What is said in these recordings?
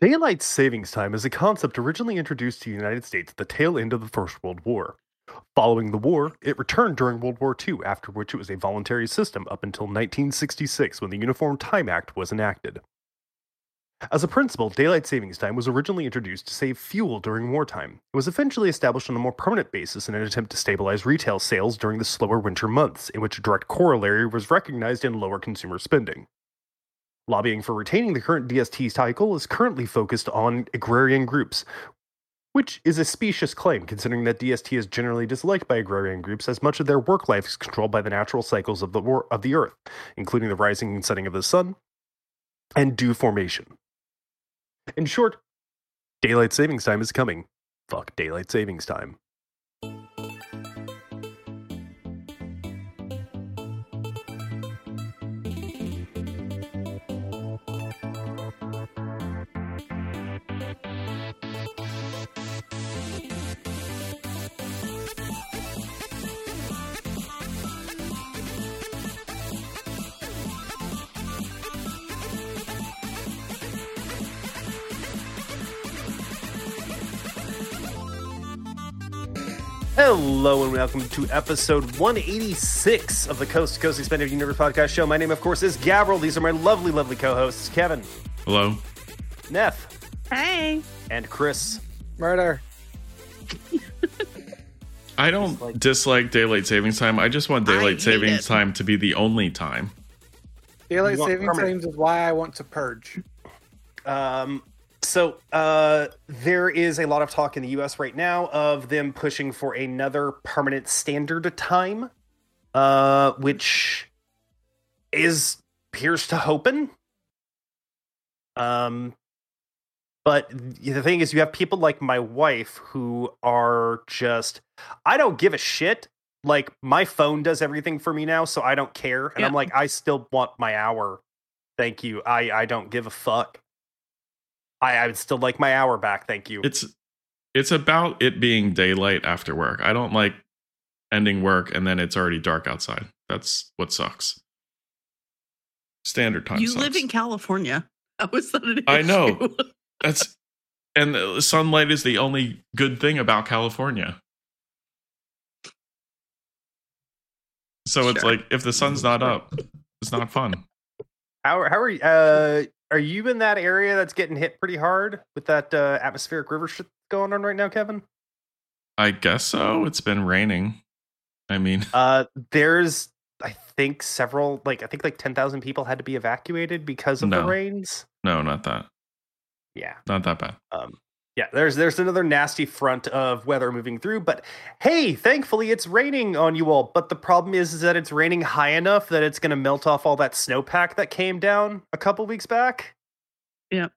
Daylight savings time is a concept originally introduced to the United States at the tail end of the First World War. Following the war, it returned during World War II, after which it was a voluntary system up until 1966 when the Uniform Time Act was enacted. As a principle, daylight savings time was originally introduced to save fuel during wartime. It was eventually established on a more permanent basis in an attempt to stabilize retail sales during the slower winter months, in which a direct corollary was recognized in lower consumer spending. Lobbying for retaining the current DST title is currently focused on agrarian groups, which is a specious claim considering that DST is generally disliked by agrarian groups as much of their work life is controlled by the natural cycles of the, war- of the earth, including the rising and setting of the sun and dew formation. In short, daylight savings time is coming. Fuck daylight savings time. Hello and welcome to episode 186 of the Coast to Coast Expanded Universe Podcast Show. My name, of course, is Gavriil. These are my lovely, lovely co-hosts, Kevin, Hello. Neth, Hey. and Chris. Murder. I don't Dislike- dislike daylight savings time. I just want daylight savings it. time to be the only time. Daylight savings want saving permanent- times is why I want to purge. Um, so uh, there is a lot of talk in the U.S. right now of them pushing for another permanent standard time, uh, which is appears to open. Um, but the thing is, you have people like my wife who are just, I don't give a shit. Like my phone does everything for me now, so I don't care. And I'm like, I still want my hour. Thank you. I I don't give a fuck. I, I would still like my hour back. Thank you. It's it's about it being daylight after work. I don't like ending work and then it's already dark outside. That's what sucks. Standard time. you sucks. live in California. How is that an I know. That's and the sunlight is the only good thing about California. So it's like if the sun's not up, it's not fun. how how are you? Uh, are you in that area that's getting hit pretty hard with that uh, atmospheric river shit going on right now, Kevin? I guess so. It's been raining. I mean, Uh, there's I think several like I think like ten thousand people had to be evacuated because of the rains. no, not that. Yeah. Not that bad. Um, yeah, there's there's another nasty front of weather moving through, but hey, thankfully it's raining on you all. But the problem is, is that it's raining high enough that it's going to melt off all that snowpack that came down a couple weeks back. Yeah.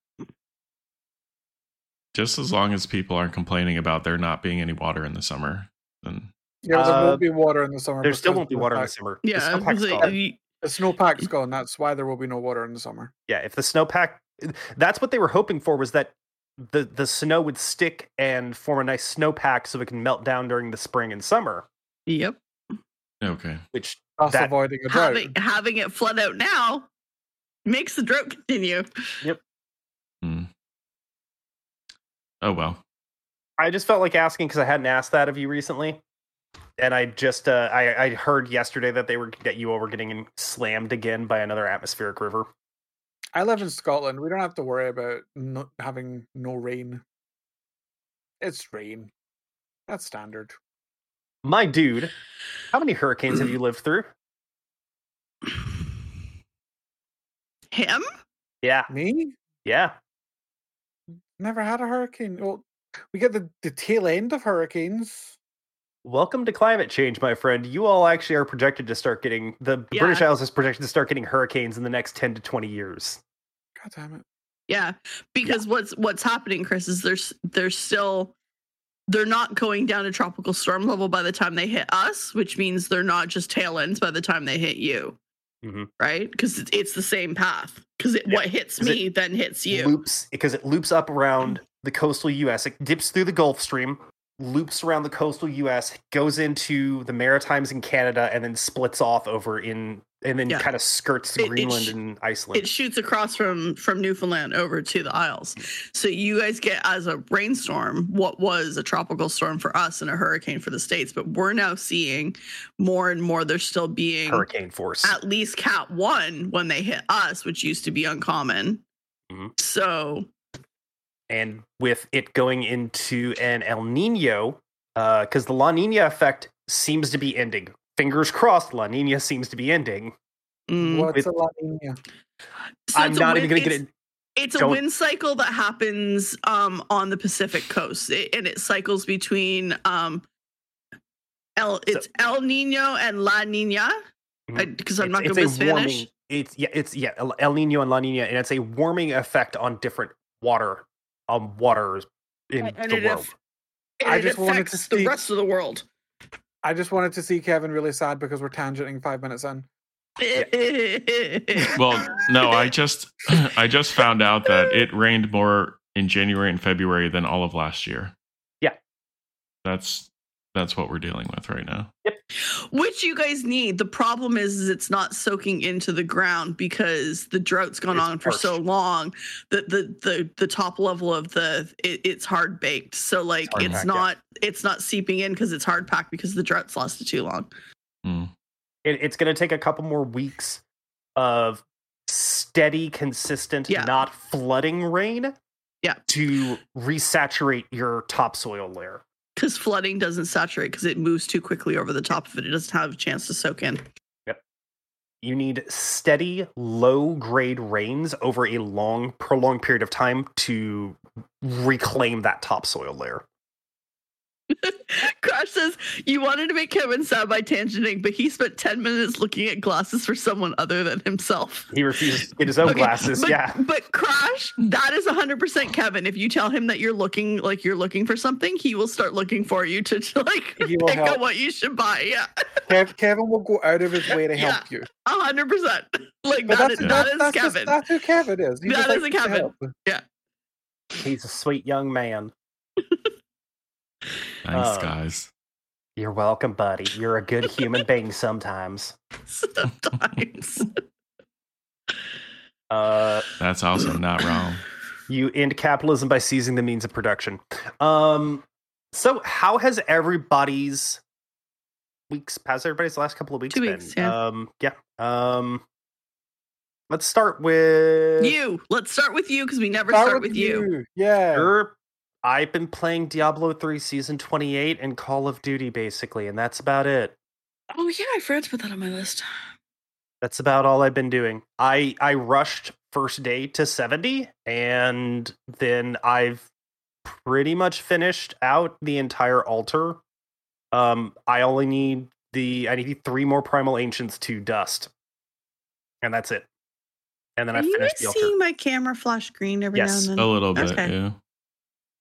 Just as long as people aren't complaining about there not being any water in the summer, then Yeah, there Uh, won't be water in the summer. There still won't be the water in the summer. Yeah, I was snowpack's gonna gone. you- The snowpack's gone. That's why there will be no water in the summer. yeah. If the snowpack, that's what they were hoping for was that the the snow would stick and form a nice snowpack so it can melt down during the spring and summer. yep. okay. Which That's That- avoiding a drought. Having having it flood out now makes the drought continue. Hmm. Oh well. I just felt like asking because I hadn't asked that of you recently, and I just uh, I I heard yesterday that they were that you all were getting slammed again by another atmospheric river. I live in Scotland. We don't have to worry about not having no rain. It's rain. That's standard. My dude, how many hurricanes have you lived through? Him? Yeah, Me? yeah. Never had a hurricane. Well, we get the, the tail end of hurricanes. Welcome to climate change, my friend. You all actually are projected to start getting the Yeah. British Isles is projected to start getting hurricanes in the next ten to twenty years. God damn it. Yeah. Because what's what's happening, Chris, is there's there's still they're not going down to tropical storm level by the time they hit us, which means they're not just tail ends by the time they hit you. Mhm. Right? Because it's, it's the same path. Because Yeah. what hits me then hits you. Loops because it loops up around the coastal U.S. It dips through the Gulf Stream, loops around the coastal U.S., goes into the Maritimes in Canada, and then splits off over in, and then Yeah. kind of skirts It- it Greenland sh- and Iceland. it shoots across from from Newfoundland over to the Isles. So you guys get as a rainstorm what was a tropical storm for us and a hurricane for the states, but we're now seeing more and more there's still being Hurricane force. at least cat 1 when they hit us, which used to be uncommon. Mhm. So and with it going into an El Nino, because the La Nina effect seems to be ending. Fingers crossed, La Nina seems to be ending. mm. What's with- a La Nina? So I'm it's a not even going to get it. It's a Don't- wind cycle that happens um, on the Pacific coast, it, and it cycles between um, El. It's El Nino and La Nina, because I'm not it's good a with Spanish. warming- It's yeah, it's yeah, El- El Nino and La Nina, and it's a warming effect on different water, um, waters in And the world. aff- I it just wanted to affects the rest of the world. I just wanted to see Kevin really sad because we're tangenting five minutes in. Well, no, I just I just found out that it rained more in January and February than all of last year. Yeah. That's that's what we're dealing with right now. Yep. Which you guys need. The problem is, is it's not soaking into the ground because the drought's gone It's on for so long that the the the top level of the it, it's hard baked. So like hard it's packed, yeah. not it's not seeping in because it's hard packed because the drought's lasted too long. Mm. It, it's going to take a couple more weeks of steady, consistent, Yeah. not flooding rain. Yeah. To resaturate your topsoil layer. Because flooding doesn't saturate because it moves too quickly over the top of it. It doesn't have a chance to soak in. Yep. You need steady, low grade rains over a long, prolonged period of time to reclaim that topsoil layer. Crash says you wanted to make Kevin sad by tangenting, but he spent 10 minutes looking at glasses for someone other than himself. He refuses to get his own Okay, glasses. But, yeah. But Crash, that is 100% Kevin. If you tell him that you're looking like you're looking for something, he will start looking for you to, to, like He will pick help. out what you should buy. Yeah. Kev, Kevin will go out of his way to Yeah. help you. 100%. Like But that that's, that, that is is that's, just- Kevin. that's who Kevin is. He That just is likes a Kevin. help. He's a sweet young man. Nice Uh, guys. You're welcome, buddy. You're a good human being sometimes. Sometimes. Uh, That's also not wrong. you end capitalism by seizing the means of production. Um, so how has everybody's weeks past everybody's last couple of weeks Two been? weeks, yeah. Um, yeah. Um, let's start with you. Let's start with you because we never Start start, with you. Yeah. Sure. I've been playing Diablo 3 Season 28 and Call of Duty, basically, and that's about it. Oh, yeah. I forgot to put that on my list. That's about all I've been doing. I I rushed first day to 70 and then I've pretty much finished out the entire altar. Um I only need the I need three more primal ancients to dust. And that's it. And then Are I you guys finished the altar. seeing my camera flash green every Yes. now and then? A little bit, Okay. yeah.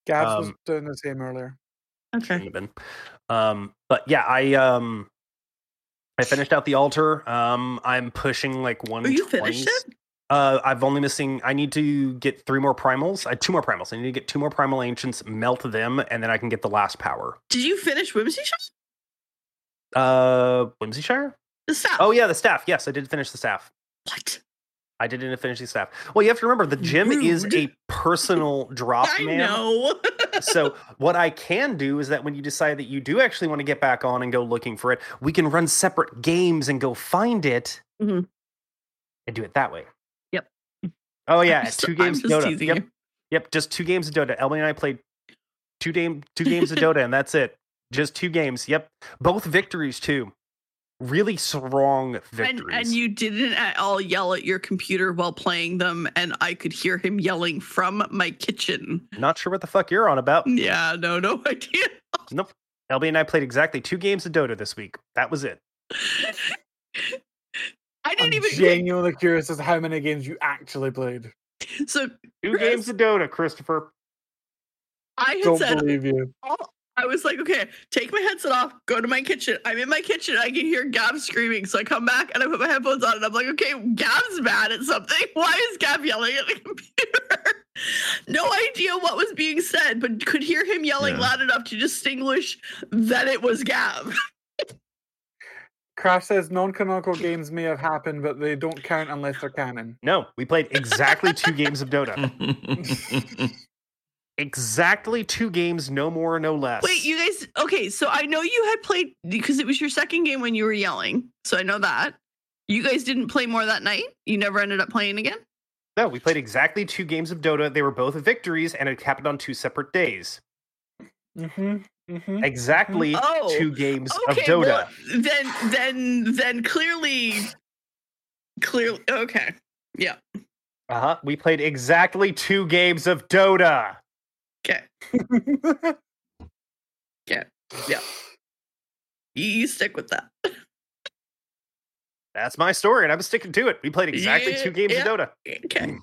Gabs was Um, doing the same earlier. Okay. Shouldn't have been. Um, but yeah, I um, I finished out the altar. Um, I'm pushing like one. Are you finished it? Uh, I've only missing. I need to get three more primals. I two more primals. I need to get two more primal ancients, melt them, and then I can get the last power. Did you finish Whimsy Shop? Uh, Whimsyshire. The staff. Oh yeah, the staff. Yes, I did finish the staff. What? I didn't finish the staff. Well, you have to remember the gym is a personal drop, I man. know. so what I can do is that when you decide that you do actually want to get back on and go looking for it, we can run separate games and go find it Mhm. and do it that way. Yep. Oh yeah, just- two I'm games of Dota. Yep, you. yep, just two games of Dota. Elby and I played two game two games of Dota, and that's it. Just two games. Yep, both victories too. Really strong And, victories. and you didn't at all yell at your computer while playing them, and I could hear him yelling from my kitchen. Not sure what the fuck you're on about. Yeah, no, no idea. Nope. Elby and I played exactly two games of Dota this week. That was it. I I'm didn't even. genuinely curious as to how many games you actually played. So Two Chris- games of Dota, Christopher. I had Don't said believe you. Oh, I was like, okay, take my headset off, go to my kitchen. I'm in my kitchen. I can hear Gab screaming. So I come back and I put my headphones on and I'm like, okay, Gab's mad at something. Why is Gab yelling at the computer? no idea what was being said, but could hear him yelling Yeah. loud enough to distinguish that it was Gav. Crash says non-canonical games may have happened, but they don't count unless they're canon. No, we played exactly two games of Dota. Exactly two games, no more, no less. Wait, you guys. Okay, so I know you had played because it was your second game when you were yelling. So I know that. You guys didn't play more that night. You never ended up playing again. No, we played exactly two games of Dota. They were both victories, and it happened on two separate days. Mm-hmm. Mm-hmm. Exactly Oh, two games Okay, of Dota. well, then then then clearly, clearly, okay, yeah, Uh huh. We played exactly two games of Dota. Okay, okay. yeah. You, you stick with that. That's my story, and I'm sticking to it. We played exactly Yeah, two games yeah. of Dota. Eh, okay. Mm.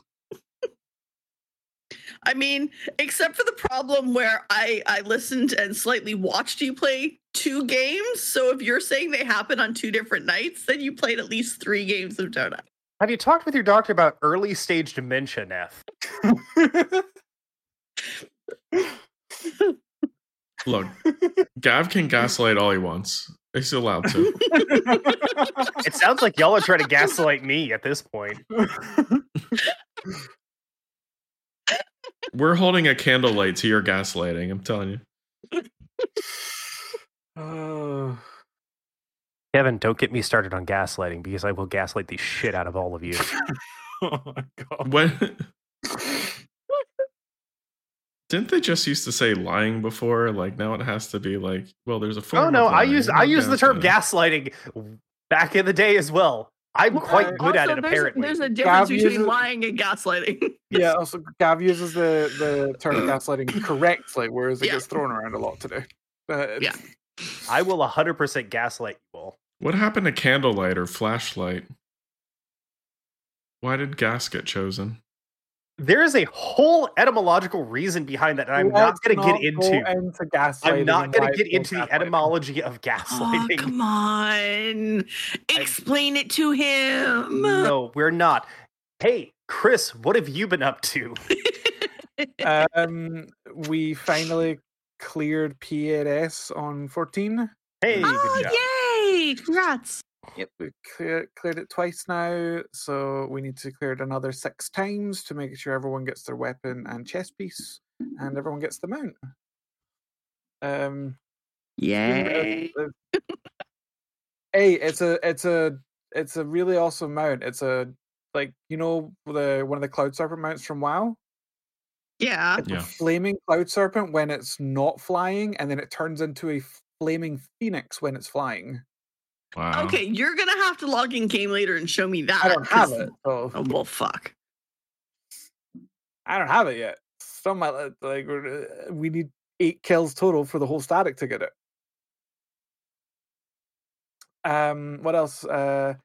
I mean, except for the problem where I I listened and slightly watched you play two games. So if you're saying they happen on two different nights, then you played at least three games of Dota. Have you talked with your doctor about early stage dementia, Neth? Look, Gav can gaslight all he wants. He's allowed to. It sounds like y'all are trying to gaslight me at this point. We're holding a candlelight to your gaslighting. I'm telling you. oh. Kevin, don't get me started on gaslighting because I will gaslight the shit out of all of you. oh my god. When didn't they just used to say lying before? Like now it has to be like, well, there's a form Oh no, of I lying, use I use the term gaslighting. gaslighting back in the day as well. I'm quite good at Also, it there's, apparently. There's a difference Gav between uses- lying and gaslighting. Yeah, also Gav uses the, the term gaslighting correctly, whereas it Yeah. gets thrown around a lot today. But Yeah. I will 100% gaslight you all. What happened to candlelight or flashlight? Why did gas get chosen? There is a whole etymological reason behind that, and I'm not let's going to get not into. go into. I'm not going to get into the etymology of Oh, gaslighting. come on. Explain it to him. no, we're not. Hey, Chris, what have you been up to? Um, we finally cleared P8S on 14. Hey, oh, good job. yay. Congrats. Yep, we clear, cleared it twice now, so we need to clear it another six times to make sure everyone gets their weapon and chest piece, and everyone gets the mount. Um, Yay. uh, hey, it's a it's a it's a really awesome mount. It's a like you know the one of the cloud serpent mounts from WoW. Yeah. It's Yeah. a flaming cloud serpent when it's not flying, and then it turns into a flaming phoenix when it's flying. Wow. Okay, you're gonna have to log in game later and show me that. I don't have 'cause- it. So. Oh well, fuck. I don't have it yet. Some might like we're, uh, we need eight kills total for the whole static to get it. Um, what else? Uh,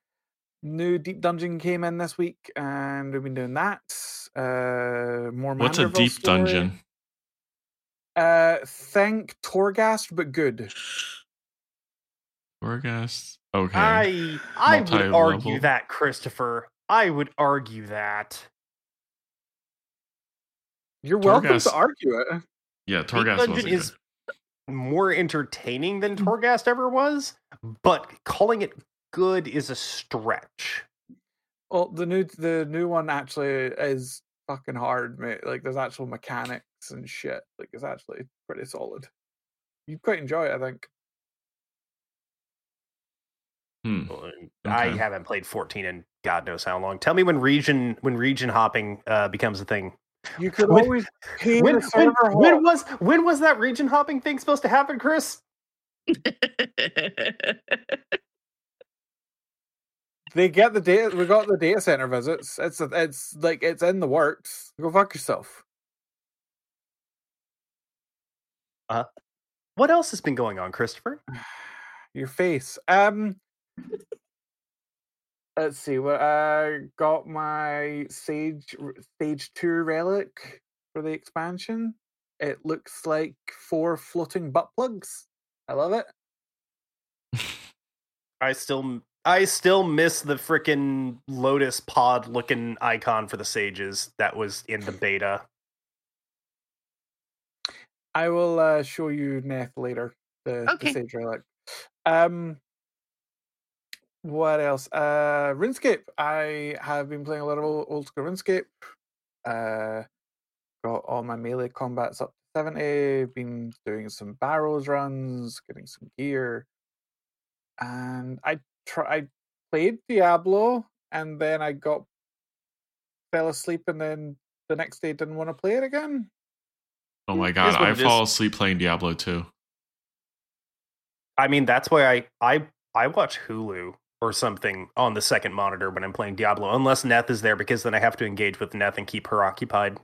new deep dungeon came in this week, and we've been doing that. Uh, more. What's a deep story. dungeon? Uh, think Torghast, but good. Orgast. Okay. I I would argue that, Christopher. I would argue that. You're welcome Torghast- to argue it. yeah, Deep Torghast Dungeon wasn't is good. more entertaining than Mm. Torghast ever was, but calling it good is a stretch. Well, the new the new one actually is fucking hard, mate. Like there's actual mechanics and shit. Like it's actually pretty solid. You'd quite enjoy it, I think. Hmm. I Okay. haven't played 14 in God knows how long. Tell me when region when region hopping uh, becomes a thing. You could When- always pay When, the when, server when hop. was when was that region hopping thing supposed to happen, Chris? They get the data. We got the data center visits. It's it's like it's in the works. Go fuck yourself. What else has been going on, Christopher? Your face. Um. Let's see. What I got my sage stage two relic for the expansion. It looks like four floating butt plugs. I love it. I still I still miss the freaking lotus pod looking icon for the sages that was in the beta. I will uh, show you Neth later. The, Okay. the Sage Relic. Um, what else? Uh, RuneScape. I have been playing a lot of old, old school RuneScape. Uh, got all my melee combats up to 70. Been doing some Barrows runs, getting some gear. And I try. I played Diablo, and then I got fell asleep, and then the next day didn't want to play it again. Oh my god, I fall is. asleep playing Diablo too. I mean, that's why I I I watch Hulu or something on the second monitor when I'm playing Diablo, unless Neth is there, because then I have to engage with Neth and keep her occupied.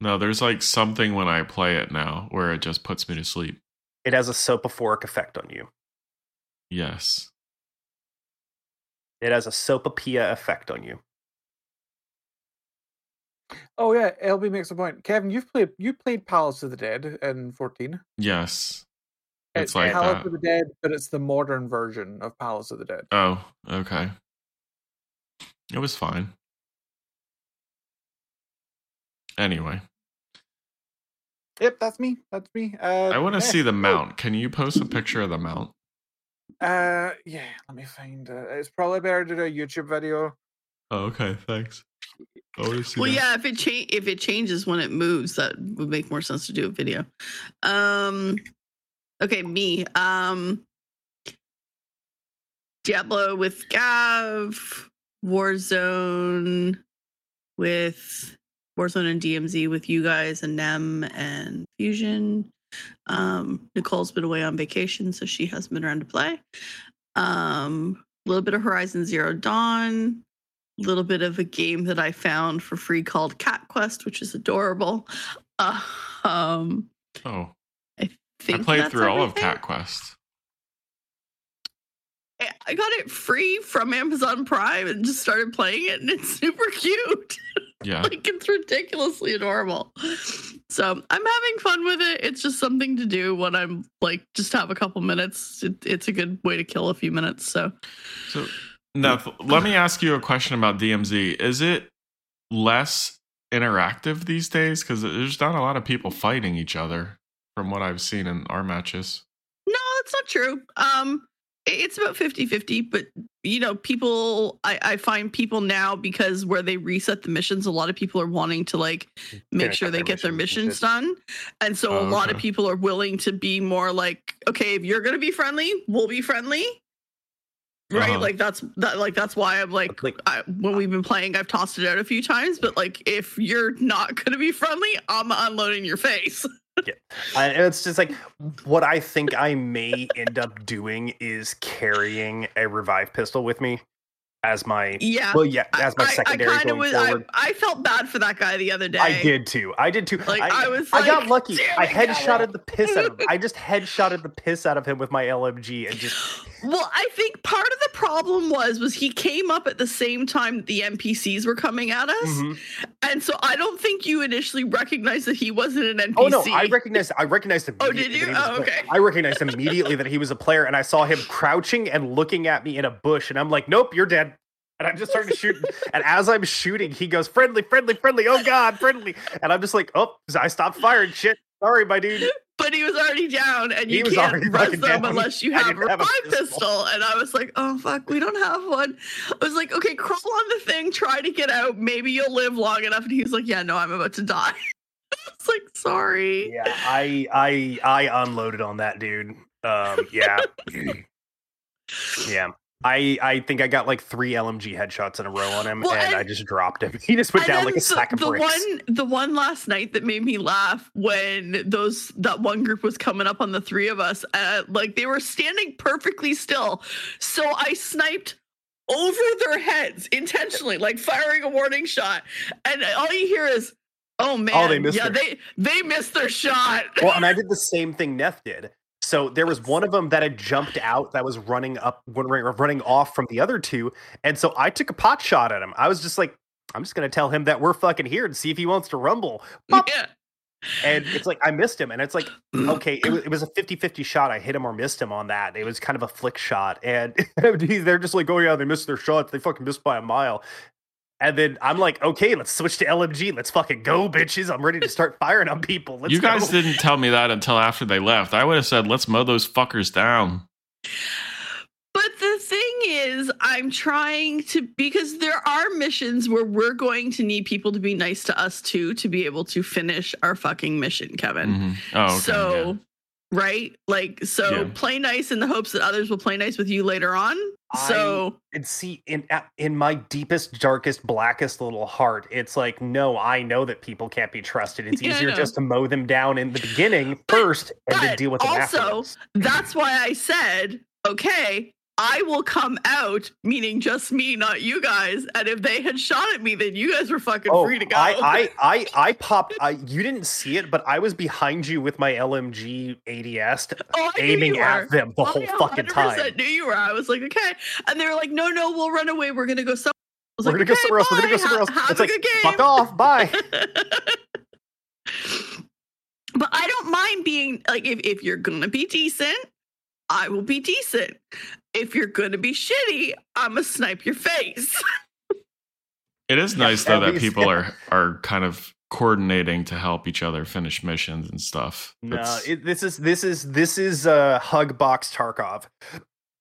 No, there's like something when I play it now where it just puts me to sleep. It has a soporific effect on you. Yes. It has a sopapilla effect on you. Oh yeah, LB makes a point. Kevin, you've played you played Palace of the Dead in fourteen. Yes. It's It's like Palace that. of the Dead, but it's the modern version of Palace of the Dead. Oh, okay. It was fine. Anyway, Yep, that's me. That's me. Uh, I want to Neth, see the mount. Can you post a picture of the mount? Uh, yeah. Let me find. Uh, it's probably better to do a YouTube video. Oh, okay. Thanks. I want to see Well, that. yeah, if it cha- if it changes when it moves, that would make more sense to do a video. Um, okay, me. Um, Diablo with Gav, Warzone with Warzone and DMZ with you guys and Nem and Fusion. Um, Nicole's been away on vacation, so she hasn't been around to play. Um, a little bit of Horizon Zero Dawn, a little bit of a game that I found for free called Cat Quest, which is adorable. Uh, um, Oh, I I played through all of. Cat Quest. I- got it free from Amazon Prime and just started playing it, and it's super cute. Yeah. like it's ridiculously adorable. So I'm having fun with it. It's just something to do when I'm like just have a couple minutes. It, it's a good way to kill a few minutes. So So, Neth, let me ask you a question about DMZ. Is it less interactive these days? Because there's not a lot of people fighting each other from what I've seen in our matches. No, that's not true. Um, it's about 50 50, but you know, people, I, I find people now because where they reset the missions, a lot of people are wanting to like make sure they get their missions missions done. And so Oh, a lot of people are willing to be more like, okay, if you're going to be friendly, we'll be friendly. Right. Uh-huh. Like that's that, like, that's why I'm like, Like- I, when we've been playing, I've tossed it out a few times, but like, if you're not going to be friendly, I'm unloading your face. I, and it's just like what I think I may end up doing is carrying a revive pistol with me as my Yeah. well, yeah, as my I- secondary I, going was, forward. I, I felt bad for that guy the other day. I did too. I did too. Like, I, I was I got lucky. I headshotted the piss out of him. I just headshotted the piss out of him with my LMG and just Well, I think part of the problem was was he came up at the same time the NPCs were coming at us, Mhm. and so I don't think you initially recognized that he wasn't an NPC. Oh no, I recognized I recognized him. Oh, did you? that he was a Oh, okay. I recognized immediately that he was a player and I saw him crouching and looking at me in a bush and I'm like, "Nope, you're dead." And I'm just started shooting. and as I'm shooting, he goes, "Friendly, friendly, friendly. Oh god, friendly." And I'm just like, "Oh, I stopped firing. Shit. Sorry, my dude." but he was already down, and you can't already them down. unless you have a didn't have a revive pistol. pistol. And I was like, oh fuck, we don't have one. I was like, okay, crawl on the thing, try to get out. Maybe you'll live long enough. And he was like, yeah, no, I'm about to die. I was like, sorry. Yeah, I I I unloaded on that dude. Um, yeah. yeah. I I think I got like three LMG headshots in a row on him, Well, and, and- I just dropped him. He just went down like a sack of the bricks. one the one last night that made me laugh when those that one group was coming up on the three of us uh, like they were standing perfectly still so i sniped over their heads intentionally like firing a warning shot and all you hear is oh man they missed yeah their- they they missed their shot well, and I did the same thing Neth did. So there was one of them that had jumped out that was running up, running off from the other two, and so I took a pot shot at him. I was just like, I'm just gonna tell him that we're fucking here and see if he wants to rumble. Pop. yeah And it's like I missed him, and it's like okay, it was, it was a 50-50 shot. I hit him or missed him on that. It was kind of a flick shot, and they're just like, oh yeah, they missed their shots. They fucking missed by a mile. And then I'm like, okay, let's switch to LMG. Let's fucking go, bitches. I'm ready to start firing on people. Let's you guys go. didn't tell me that until after they left. I would have said, let's mow those fuckers down. But the thing is, I'm trying to because there are missions where we're going to need people to be nice to us too to be able to finish our fucking mission, Kevin. Mhm. Oh, okay. so, right? Like, so Yeah. play nice in the hopes that others will play nice with you later on. So, and see in in my deepest, darkest, blackest little heart, it's like, no, I know that people can't be trusted. It's Yeah, easier just to mow them down in the beginning But- first, and then deal with them also, afterwards. that's why I said, okay, I will come out, meaning just me, not you guys. And if they had shot at me, then you guys were fucking Oh, free to go. I, I, I, I popped. I, you didn't see it, but I was behind you with my LMG ADS, Oh, aiming at them the I whole fucking 100% time. knew you were. I was like, okay. And they were like, no, no, we'll run away. We're going to go somewhere. I We're like, gonna go okay, somewhere else. We're gonna go somewhere else. Have It's a like, good game. fuck off. Bye. but I don't mind being like, if, if you're going to be decent, I will be decent. If you're going to be shitty, I'm going to snipe your face. It is nice at though that people are are kind of coordinating to help each other finish missions and stuff. No, it, this is this is this is uh, hug box Tarkov.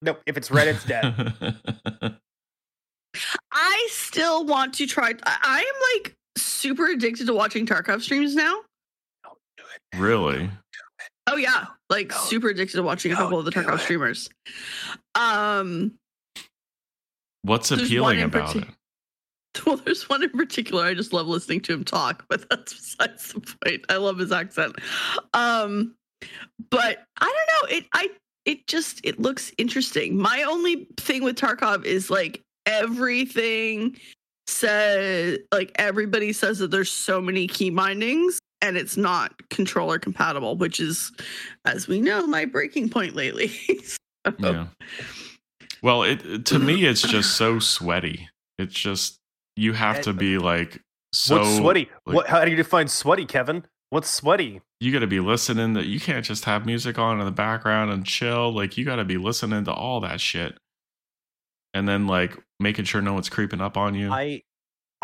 Nope. If it's red, it's dead. I still want to try. I, I am like super addicted to watching Tarkov streams now. really? Oh yeah, like No. super addicted to watching a Don't couple of the Tarkov it. streamers. Um, What's appealing about partic- it? well, there's one in particular I just love listening to him talk, but that's besides the point. I love his accent. Um, but I don't know. It I it just it looks interesting. My only thing with Tarkov is like everything says like everybody says that there's so many key bindings and it's not controller compatible, which is, as we know, my breaking point lately. So- Yeah. Well, it to me it's just so sweaty. It's just you have to be like so What's sweaty? like- what? How do you define sweaty, Kevin? What's sweaty? you got to be listening that you can't just have music on in the background and chill like you got to be listening to all that shit and then like making sure no one's creeping up on you I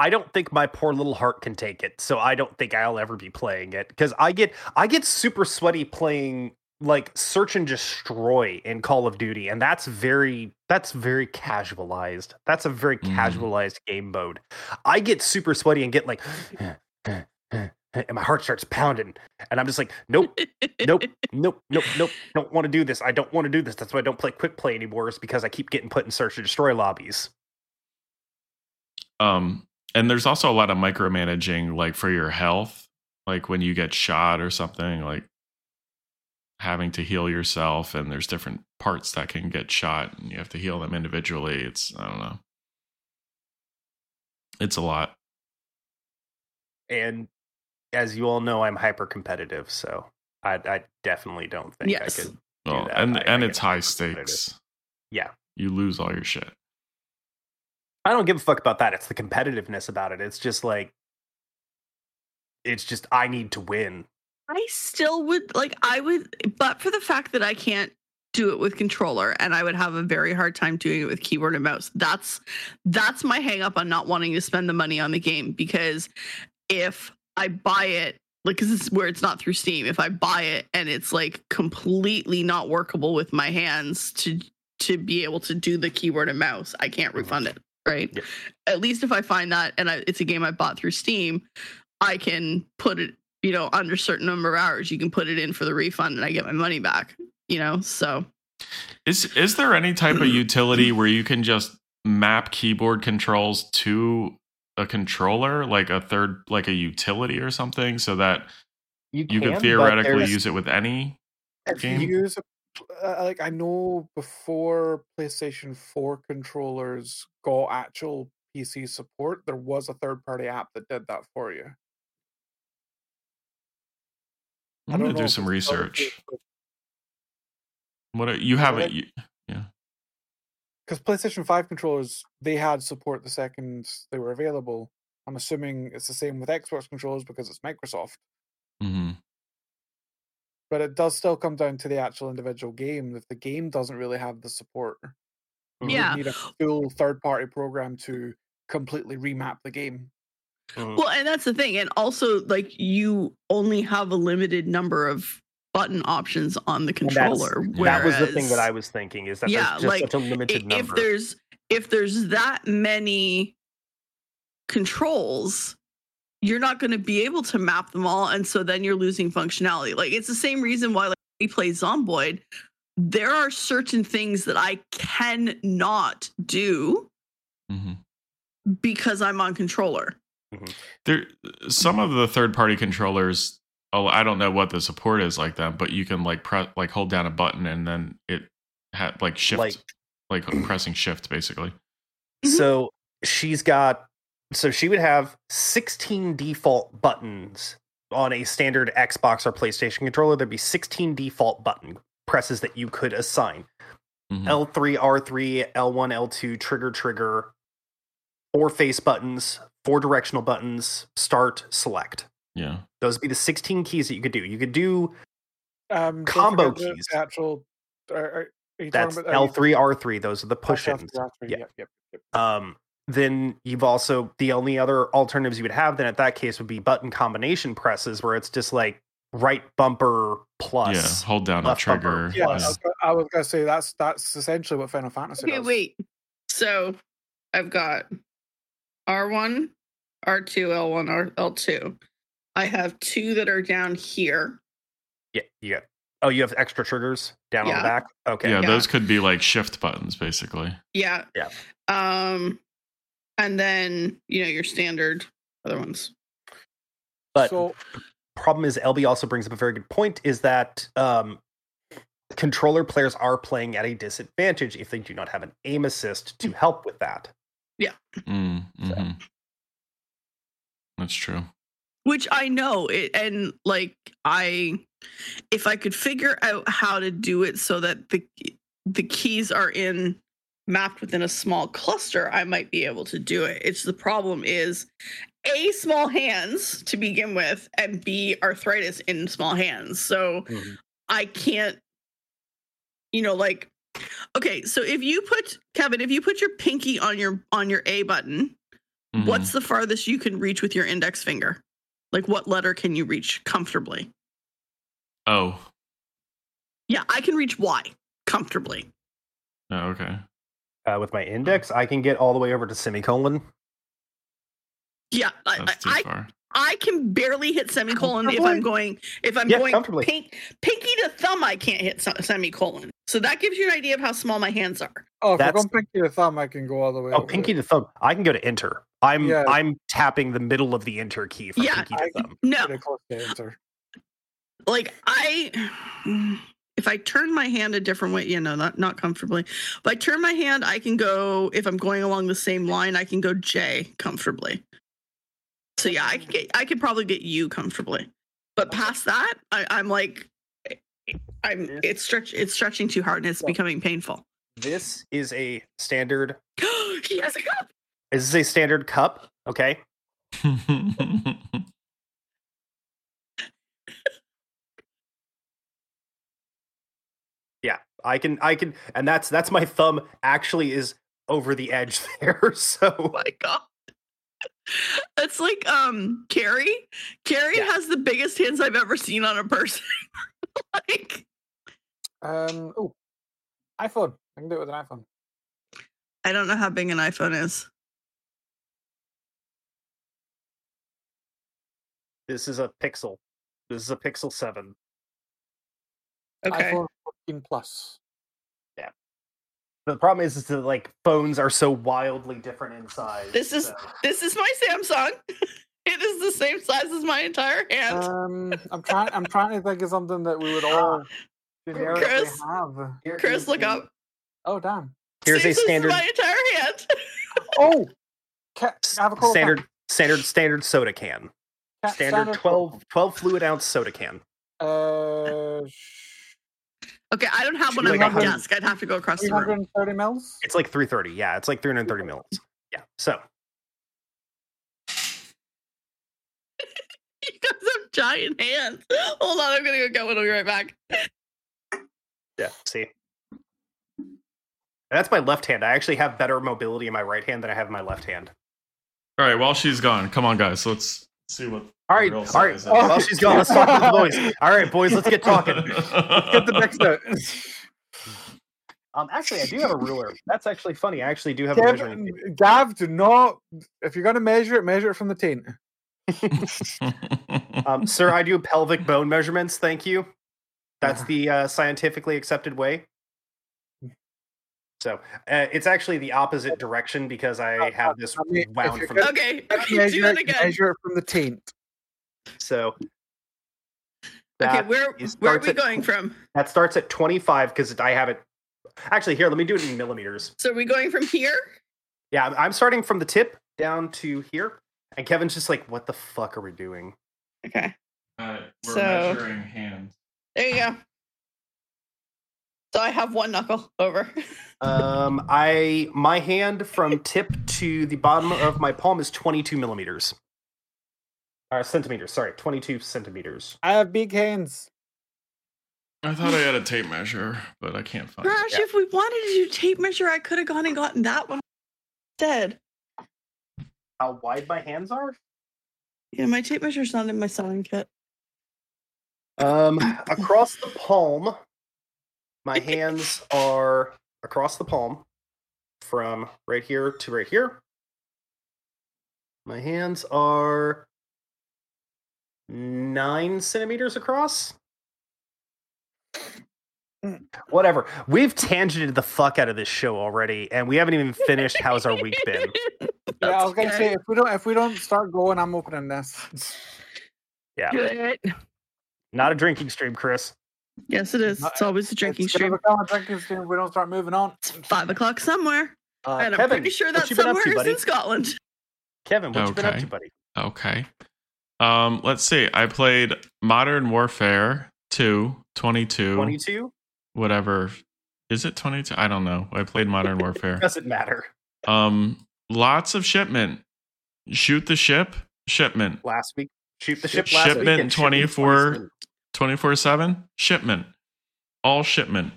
I don't think my poor little heart can take it. So I don't think I'll ever be playing it because I get I get super sweaty playing like search and destroy in Call of Duty, and that's very that's very casualized. That's a very Mhm. casualized game mode. I get super sweaty and get like. And my heart starts pounding, and I'm just like, nope, nope, nope, nope, nope. Don't want to do this. I don't want to do this. That's why I don't play quick play anymore. Is because I keep getting put in search and destroy lobbies. um and there's also a lot of micromanaging like for your health like when you get shot or something like having to heal yourself and there's different parts that can get shot and you have to heal them individually. It's i don't know. It's a lot. And as you all know, I'm hyper competitive, so I, I definitely don't think Yes. I could. well, and I- and I it's high stakes. Yeah, you lose all your shit I don't give a fuck about that. It's the competitiveness about it. It's just like, it's just I need to win. I still would like I would but for the fact that I can't do it with controller and I would have a very hard time doing it with keyboard and mouse. That's that's my hang up on not wanting to spend the money on the game because if I buy it like cuz this is where it's not through Steam. If I buy it and it's like completely not workable with my hands to to be able to do the keyboard and mouse, I can't mm. refund it, right? Yep. At least if I find that and I, it's a game I bought through Steam, I can put it you know, under a certain number of hours, you can put it in for the refund and I get my money back, you know? So Is is there any type of utility where you can just map keyboard controls to a controller, like a third, like a utility or something, so that you can, could but theoretically use it with any? If game? you use a, like I know before PlayStation 4 controllers got actual PC support, there was a third party app that did that for you. I'm gonna do some research. What are, you have it? You, Because PlayStation 5 controllers, they had support the second they were available. I'm assuming it's the same with Xbox controllers because it's Microsoft. mhm. But it does still come down to the actual individual game. If the game doesn't really have the support, you would Yeah. need a full third party program to completely remap the game. Mhm. Well, and that's the thing. And also, like, you only have a limited number of button options on the And that's- controller. that was the thing that I was thinking is that Yeah, there's just like, such a i- limited if there's if there's that many controls you're not going to be able to map them all and so then you're losing functionality like it's the same reason why like we play zomboid there are certain things that i cannot do hmm because i'm on controller There, some of the third-party controllers. Oh, I don't know what the support is like that, but you can like press, like hold down a button and then it had like shift, Like- like, pressing shift basically. Mhm. So she's got so she would have 16 default buttons on a standard Xbox or PlayStation controller. There'd be 16 default button presses that you could assign. Mhm. L3, R3, L1, L2, trigger, trigger, four face buttons, four directional buttons, start, select. Yeah. Those would be the 16 keys that you could do. You could do Um, Combo forget keys. Actual. Are, are, are you that's about, uh, L3, R3. Those are the push L3, ins. Yeah. Yep, yep, yep. Um, then you've also the only other alternatives you would have then at that case would be button combination presses where it's just like right bumper plus. yeah. Hold down a trigger. Yeah, I Plus. was, I was gonna say that's that's essentially what Final Fantasy okay does. wait so i've got r1 r2 l1 R, l2 i have two that are down here Yeah, yeah. Oh, you have extra triggers down on the back. Okay. Yeah, Yeah. those could be like shift buttons basically. yeah Yeah. um and then you know your standard other ones But so problem is LB also brings up a very good point is that um controller players are playing at a disadvantage if they do not have an aim assist to help with that. Yeah. Mm, So. mhm. That's true. which i know it and like i if i could figure out how to do it so that the the keys are in mapped within a small cluster i might be able to do it it's the problem is a small hands to begin with and b arthritis in small hands so I can't, you know, like, okay, so if you put Kevin, if you put your pinky on your on your A button, Mhm. what's the farthest you can reach with your index finger? Like, what letter can you reach comfortably? Oh. Yeah, I can reach Y comfortably. Oh, okay. Uh, with my index, I can get all the way over to semicolon. Yeah, I, I. I can barely hit semicolon if I'm going if I'm Yeah, going pink, pinky to thumb. I can't hit semicolon. So that gives you an idea of how small my hands are. oh, if that's- you're going pinky to thumb, I can go all the way. Oh, over pinky there. to thumb. I can go to enter. I'm Yeah. I'm tapping the middle of the enter key from Yeah, pinky to I- thumb. No, Pretty close to enter. like I if I turn my hand a different way, you know, not not comfortably. If I turn my hand, I can go if I'm going along the same line, I can go J comfortably. So yeah, I can get I could probably get you comfortably. But past that, I, I'm like I'm it's stretch it's stretching too hard and it's becoming painful. This is a standard. he has a cup. Is this a standard cup. Okay. Yeah, I can. I can, and that's that's my thumb. Actually, is over the edge there. Oh So my god. It's like um Carrie. Carrie Yeah. has the biggest hands I've ever seen on a person. like Um. Oh, iPhone. I can do it with an iPhone. I don't know how big an iPhone is. this is a Pixel. This is a Pixel Seven. Okay. iPhone 14 Plus. Yeah. The problem is, is that like phones are so wildly different in size. This is- so- This is my Samsung. it is the same size as my entire hand. Um, I'm trying. I'm trying to think of something that we would all generically Chris. have. Here Chris, look a- up. Oh damn. Here's See, a this is standard my entire hand. Oh, ca- I have a cola standard standard standard soda can. can. Ca- Standard 12, 12 fluid ounce soda can. Uh, okay, I don't have one Like on my desk. I'd have to go across the room. 330 mils. It's like 330. Yeah, it's like 330 mils. Yeah. So You guys have giant hands. Hold on, I'm gonna go get one. I'll be right back. yeah, see. And that's my left hand. I actually have better mobility in my right hand than I have in my left hand. All right, while she's gone, come on, guys. Let's see what. All right, real all size is. While she's gone, let's talk to the boys. All right, boys, let's get talking. Get the next out. Um, actually, I do have a ruler. That's actually funny. I actually do have a measuring tape. Gav, do not. If you're going to measure it, measure it from the taint. Um, sir, I do pelvic bone measurements. Thank you. That's the uh, scientifically accepted way. So uh, it's actually the opposite direction because I have this I mean, wound from. gonna- Okay, Let's okay, do measure, that it, again. measure it from the taint. So Okay, that where is- where are we at going from? That starts at 25 because I have it. Actually, here, let me do it in millimeters. So are we going from here? Yeah, I'm- I'm starting from the tip down to here. And Kevin's just like, what the fuck are we doing? Okay, Uh, we're So- measuring hands. there you go. So I have one knuckle over. Um, I my hand from tip to the bottom of my palm is 22 millimeters. Uh, centimeters, sorry, 22 centimeters. I have big hands. I thought I had a tape measure, but I can't find it. Gosh, if we wanted to do tape measure, I could have gone and gotten that one instead. How wide my hands are? Yeah, my tape measure's not in my sewing kit. Um, across the palm, my hands are across the palm from right here to right here. My hands are nine centimeters across. Whatever. We've tangented the fuck out of this show already, and we haven't even finished. How's our week been? Yeah, I was going to say if we don't if we don't start going, I'm opening this. Yeah, Good. not a drinking stream, Chris. Yes, it is. It's always a drinking It's stream. a drinking stream if we don't start moving on. It's five o'clock somewhere, Uh, and I'm Kevin, pretty sure what that you been up somewhere to, is in Scotland. Kevin, what you been up to, buddy? Okay. Um, let's see. I played Modern Warfare 2, 22, Twenty-two. whatever. Is it 22? I don't know. I played Modern Warfare. Doesn't matter. Um, lots of shipment. Shoot the ship, shipment. last week. Shoot the ship last. Shipment and 24 24 7 shipment all shipment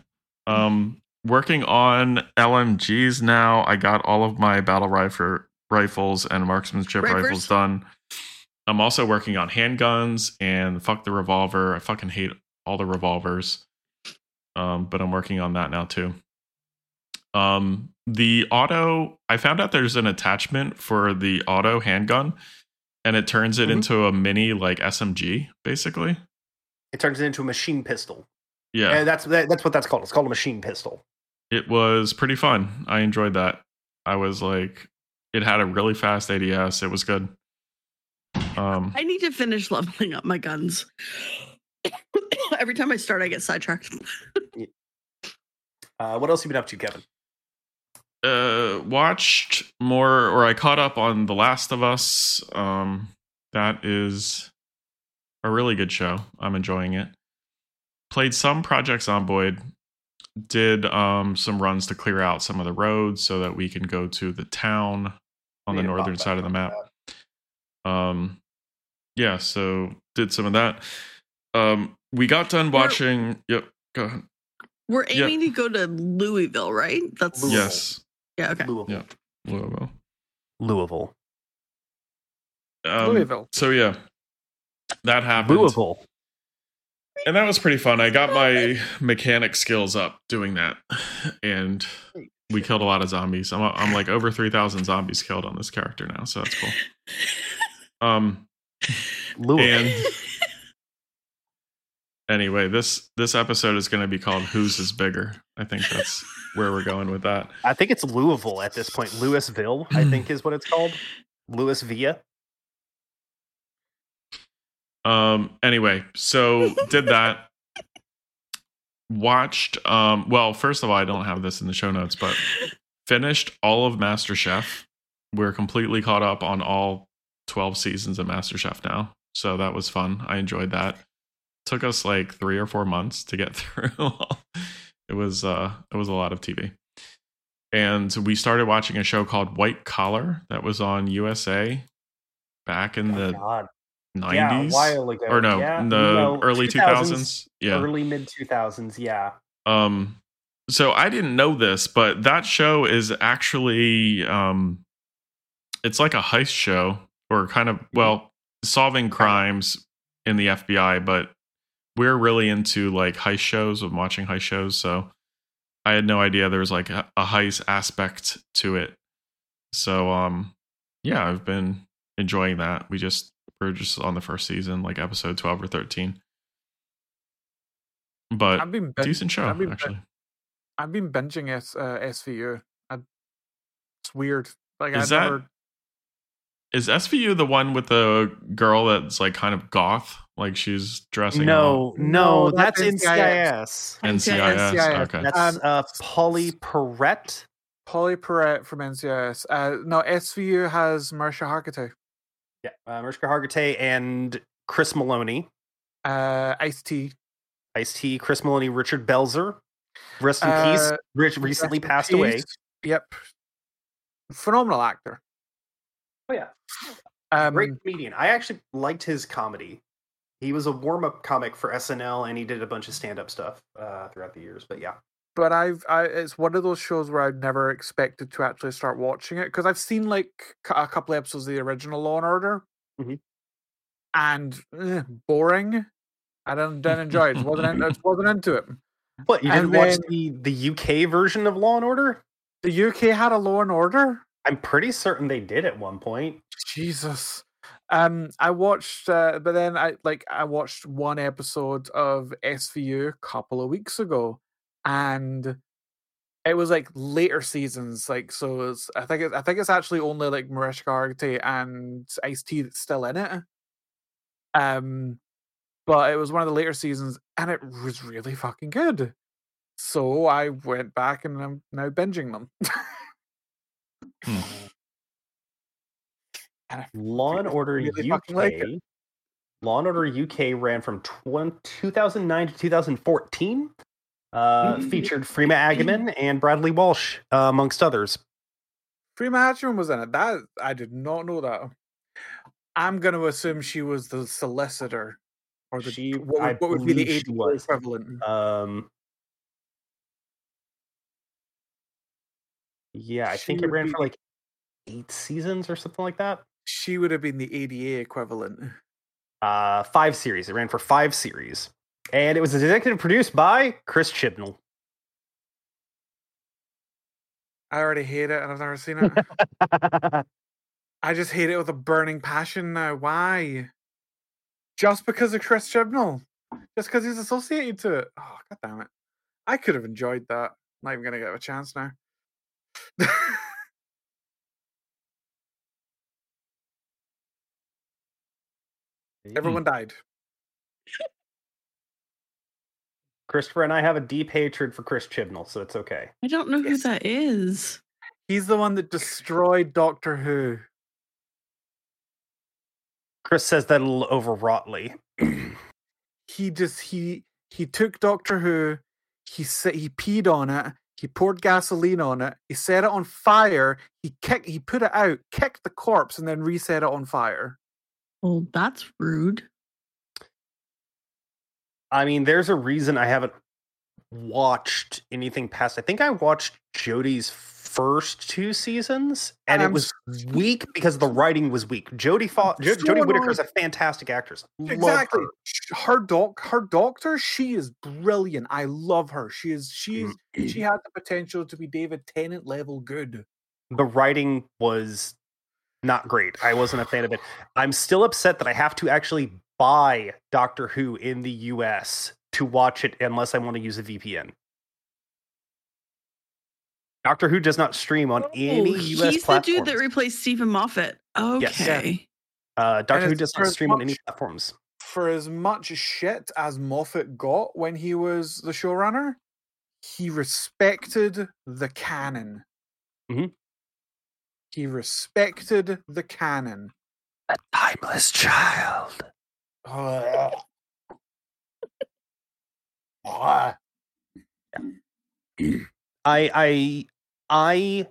um working on lmgs now i got all of my battle rifle rifles and marksmanship rifles done i'm also working on handguns and fuck the revolver i fucking hate all the revolvers um but i'm working on that now too um the auto i found out there's an attachment for the auto handgun and it turns it Mhm. into a mini like smg basically It turns it into a machine pistol. yeah And that's that, that's what that's called. It's called a machine pistol. it was pretty fun. I enjoyed that. I was like, it had a really fast ADS. It was good. Um, I need to finish leveling up my guns. Every time I start, I get sidetracked. Uh, what else have you been up to, Kevin? uh, watched more, or I caught up on The Last of Us. Um, that is a really good show. I'm enjoying it. Played some Project Zomboid. Did um, some runs to clear out some of the roads so that we can go to the town on the northern side of the map. um yeah so did some of that um we got done We're- watching yep go ahead We're Yeah. aiming to go to Louisville, right? That's Louisville. yes yeah. Okay. Louisville. Yeah. Louisville. Louisville. Um, Louisville. so yeah that happened Louisville. and that was pretty fun i got my mechanic skills up doing that and we killed a lot of zombies i'm, I'm like over 3000 zombies killed on this character now so that's cool um Louisville. and anyway this this episode is going to be called whose is bigger i think that's where we're going with that I think it's Louisville at this point. Louisville, I think, is what it's called. Louis Villa. um anyway so did that watched um well first of all i don't have this in the show notes but finished all of masterchef we're completely caught up on all 12 seasons of masterchef now so that was fun i enjoyed that took us like three or four months to get through it was uh it was a lot of tv and we started watching a show called white collar that was on usa back in Oh, the God. 90s Yeah, a while ago. or no, Yeah, in the no, early 2000s. Yeah. Early mid 2000s, yeah. Um so I didn't know this, but that show is actually um it's like a heist show or kind of well solving crimes in the FBI, but we're really into like heist shows of watching heist shows. So I had no idea there was like a, a heist aspect to it. So um, yeah, I've been enjoying that. We just we're just on the first season, like episode twelve or thirteen. But I've been bin- decent show I've been, actually. I've been binging S, uh, SVU. I, it's weird. Like Is I that- never. Is SVU the one with the girl that's like kind of goth? Like she's dressing No, No, no, that's that's NCIS. NCIS. up NCIS. NCIS. Okay. That's Um, uh, Pauley Perrette. Pauley Perrette from NCIS. Uh, no, SVU has Marsha Hargitay, Yeah, uh, Mariska Hargitay and Chris Meloni. uh, Ice T. Ice T, Chris Meloni, Richard Belzer. Rest in peace. Uh, Rich recently Rest in passed away. Yep. Phenomenal actor. Oh yeah, Um, great comedian. I actually liked his comedy. He was a warm-up comic for SNL, and he did a bunch of stand-up stuff uh, throughout the years. But yeah, but I've I, it's one of those shows where I've never expected to actually start watching it because I've seen like a couple episodes of the original Law and Order, Mhm. and eh, boring. I didn't, didn't enjoy it. Wasn't in, wasn't into it. what you didn't watch then- the the UK version of Law and Order? The UK had a Law and Order. I'm pretty certain they did at one point. Jesus. Um, I watched, uh, but then I like I watched one episode of SVU a couple of weeks ago, and it was like later seasons. Like so, it's, I think it's, I think it's actually only like Mariska Hargitay and Ice T that's still in it. Um, but it was one of the later seasons, and it was really fucking good. So I went back and I'm now binging them. Hmm. And Law and Order really UK. like. Law and Order UK ran from 20, 2009 to 2014. Uh, Mm. featured Freema Agyeman and Bradley Walsh, uh, amongst others. Freema Hatchman was in it. That I did not know that. I'm going to assume she was the solicitor, or the She- what, would, what would be the believe she ADA was. equivalent. Um, yeah, I She think it ran be- for like eight seasons or something like that. She would have been the ADA equivalent. Uh, five series. It ran for five series, and it was executive produced by Chris Chibnall. I already hate it, and I've never seen it. I just hate it with a burning passion now. Why? Just because of Chris Chibnall? Just because he's associated to it? Oh, god damn it! I could have enjoyed that. Not even gonna get a chance now. Everyone died. Christopher and I have a deep hatred for Chris Chibnall, so it's okay. I don't know who Yes. that is. He's the one that destroyed Doctor Who. Chris says that a little overwroughtly. He just he he took Doctor Who. He said he peed on it. He poured gasoline on it. He set it on fire. He kicked. He put it out, kicked the corpse, and then reset it on fire. Well, that's rude. I mean, there's a reason I haven't watched anything past. I think I watched Jodie's first two seasons, and it was weak because the writing was weak. Jodie jo- So Jodie Whittaker is a fantastic actress. Love Exactly. her. Her doc, her doctor, she is brilliant. I love her. She is. She is. She mm. had the potential to be David Tennant level good. The writing was not great. I wasn't a fan of it. I'm still upset that I have to actually buy Doctor Who in the US to watch it unless I want to use a VPN. Doctor Who does not stream on any Oh, US he's the dude that replaced Steven Moffat. Yes. Okay. uh, Doctor Who does not as stream on any platforms. For as much shit as Moffat got when he was the showrunner, he respected the canon. Mhm. He respected the canon. A timeless child. Ugh. Ugh. I I I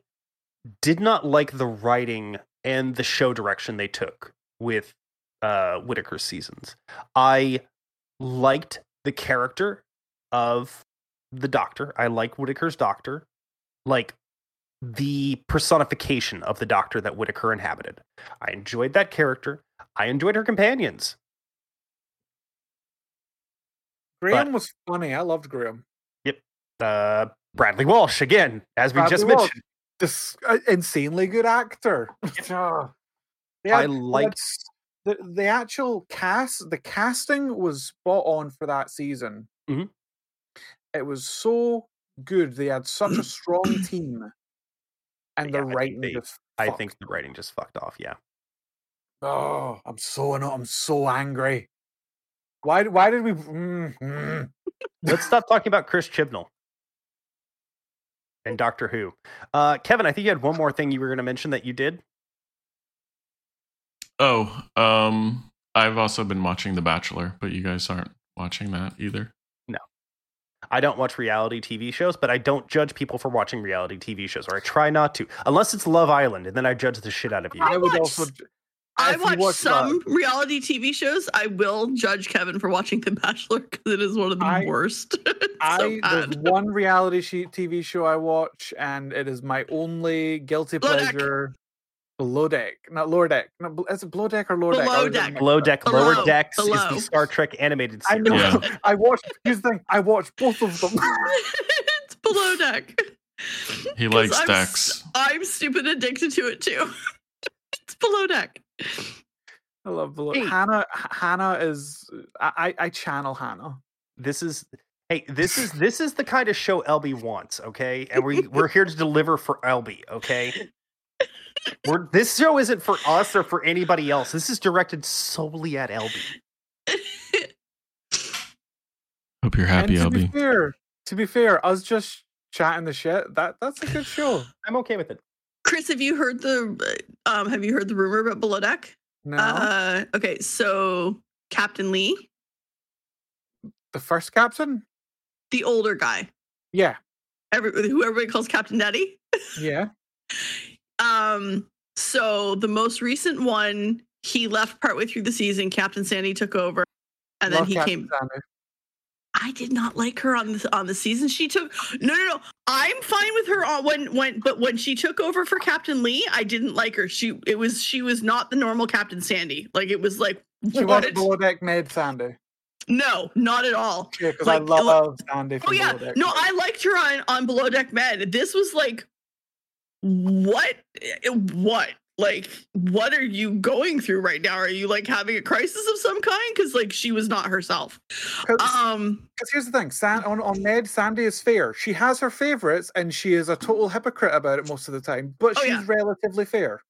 did not like the writing and the show direction they took with uh Whittaker's seasons. I liked the character of the doctor. I like Whittaker's doctor. Like the personification of the Doctor that Whittaker inhabited. I enjoyed that character. I enjoyed her companions. Graham was funny. I loved Graham. Uh, Bradley Walsh again, as we Bradley just Walsh. mentioned. This uh, insanely good actor. Ah. They I had- they liked- the the actual cast. The casting was spot on for that season. Mhm. It was so good. They had such a strong team, and Yeah, I the think writing they- just. I think the writing just fucked off. Yeah. Oh, I'm so anno- I'm so angry. Why? Why did we? Mm, mm. Let's stop talking about Chris Chibnall and Doctor Who. Uh, Kevin, I think you had one more thing you were going to mention that you did. Oh, um, I've also been watching The Bachelor, but you guys aren't watching that either. No, I don't watch reality TV shows, but I don't judge people for watching reality TV shows, or I try not to, unless it's Love Island, and then I judge the shit out of you. I would watch also. S- j- I if you watch watch some that- reality TV shows. I will judge Kevin for watching The Bachelor because it is one of the I- worst. It's so I there's one reality TV show I watch, and it is my only guilty Below Deck. pleasure. Below deck, not lower deck. No, bl- is it below deck or lower deck? I Below always get Deck. Below mixed up. Deck, Lower Below, Decks is the Star Trek animated I series. know. Yeah. I watched. Here's the thing. I watched both of them. it's below deck. He 'Cause likes decks. I'm Dex. s- I'm stupid addicted to it too. it's below deck. I love below. Hey. Hannah. Hannah is. I. I I channel Hannah. This is hey, this is this is the kind of show LB wants, okay? And we we're here to deliver for LB, okay? We're, this show isn't for us or for anybody else. This is directed solely at LB. Hope you're happy, and to be LB. fair, to be fair, us just chatting the shit. That that's a good show. I'm okay with it. Chris, have you heard the um have you heard the rumor about below deck? No, Uh okay, so Captain Lee, the first captain. the older guy, Yeah, every who everybody calls Captain Daddy. yeah. Um, so the most recent one, he left partway through the season. Captain Sandy took over, and then he Captain came. I did not like her on the on the season she took. No, no, no. I'm fine with her on when when but when she took over for Captain Lee, I didn't like her. She it was she was not the normal Captain Sandy. Like it was like She what? was below deck Med Sandy. no, not at all. Yeah, because Like, I love Sandy. Oh yeah, Below no, I liked her on on Below Deck Med. This was like, what, Eh, what, like, what are you going through right now? Are you like having a crisis of some kind? Because like she was not herself. 'Cause- Um, Because here's the thing, San- on, on Med, Sandy is fair. She has her favorites, and she is a total hypocrite about it most of the time. But Oh, she's yeah. relatively fair.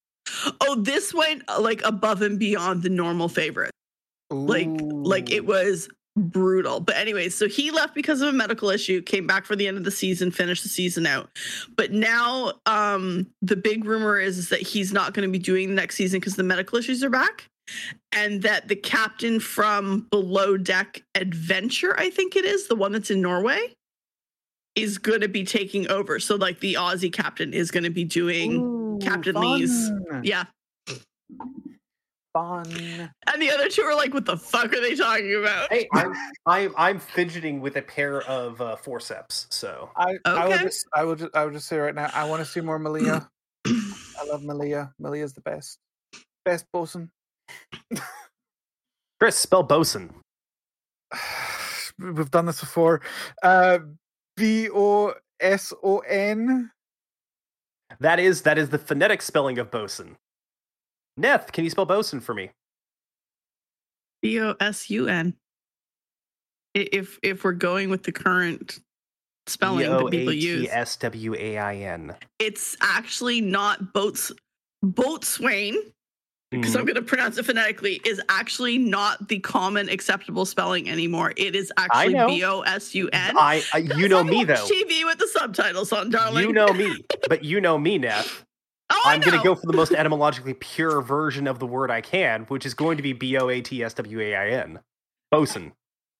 oh, this went uh, like above and beyond the normal favorite. Like, like it was brutal. But anyway, so he left because of a medical issue, came back for the end of the season, finished the season out. But now um the big rumor is, is that he's not going to be doing the next season because the medical issues are back. And that the captain from Below Deck Adventure, I think it is, the one that's in Norway, is going to be taking over. So like the Aussie captain is going to be doing Ooh, Captain Lee's- yeah. Fun. And the other two are like, what the fuck are they talking about? Hey, I'm I'm, I'm fidgeting with a pair of uh, forceps, so I, I will just, I will just, I will just say right now, I want to see more Malia. I love Malia. Malia's the best, best bosun. Chris, spell bosun. We've done this before. Uh, B O S O N. That is that is the phonetic spelling of bosun. Neth, can you spell bosun for me? B O S U N. If if we're going with the current spelling that people use, B-O-A-T-S-W-A-I-N. it's actually not boats boatswain because. I'm mm-hmm. going to pronounce it phonetically is actually not the common acceptable spelling anymore. It is actually. B O S U N. I, I you know me though. TV with the subtitles on, darling. You know me, but you know me, Neth. Oh, I I'm going to go for the most etymologically pure version of the word I can, which is going to be B O A T S W A I N. Bosun.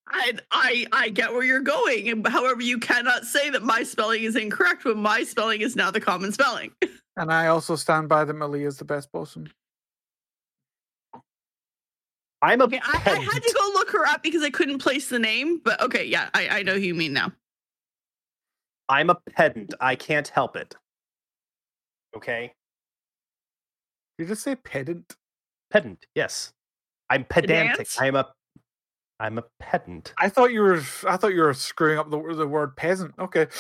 I, I I get where you're going. and However, you cannot say that my spelling is incorrect when my spelling is now the common spelling. And I also stand by that Malia is the best bosun. I'm a Okay, I, I had to go look her up because I couldn't place the name. But okay, yeah, I, I know who you mean now. I'm a pedant. I can't help it. Okay, Did you just say pedant? pedant. Yes, I'm pedantic. Pedant? I am a, I'm a pedant. I thought you were. I thought you were screwing up the the word peasant. Okay.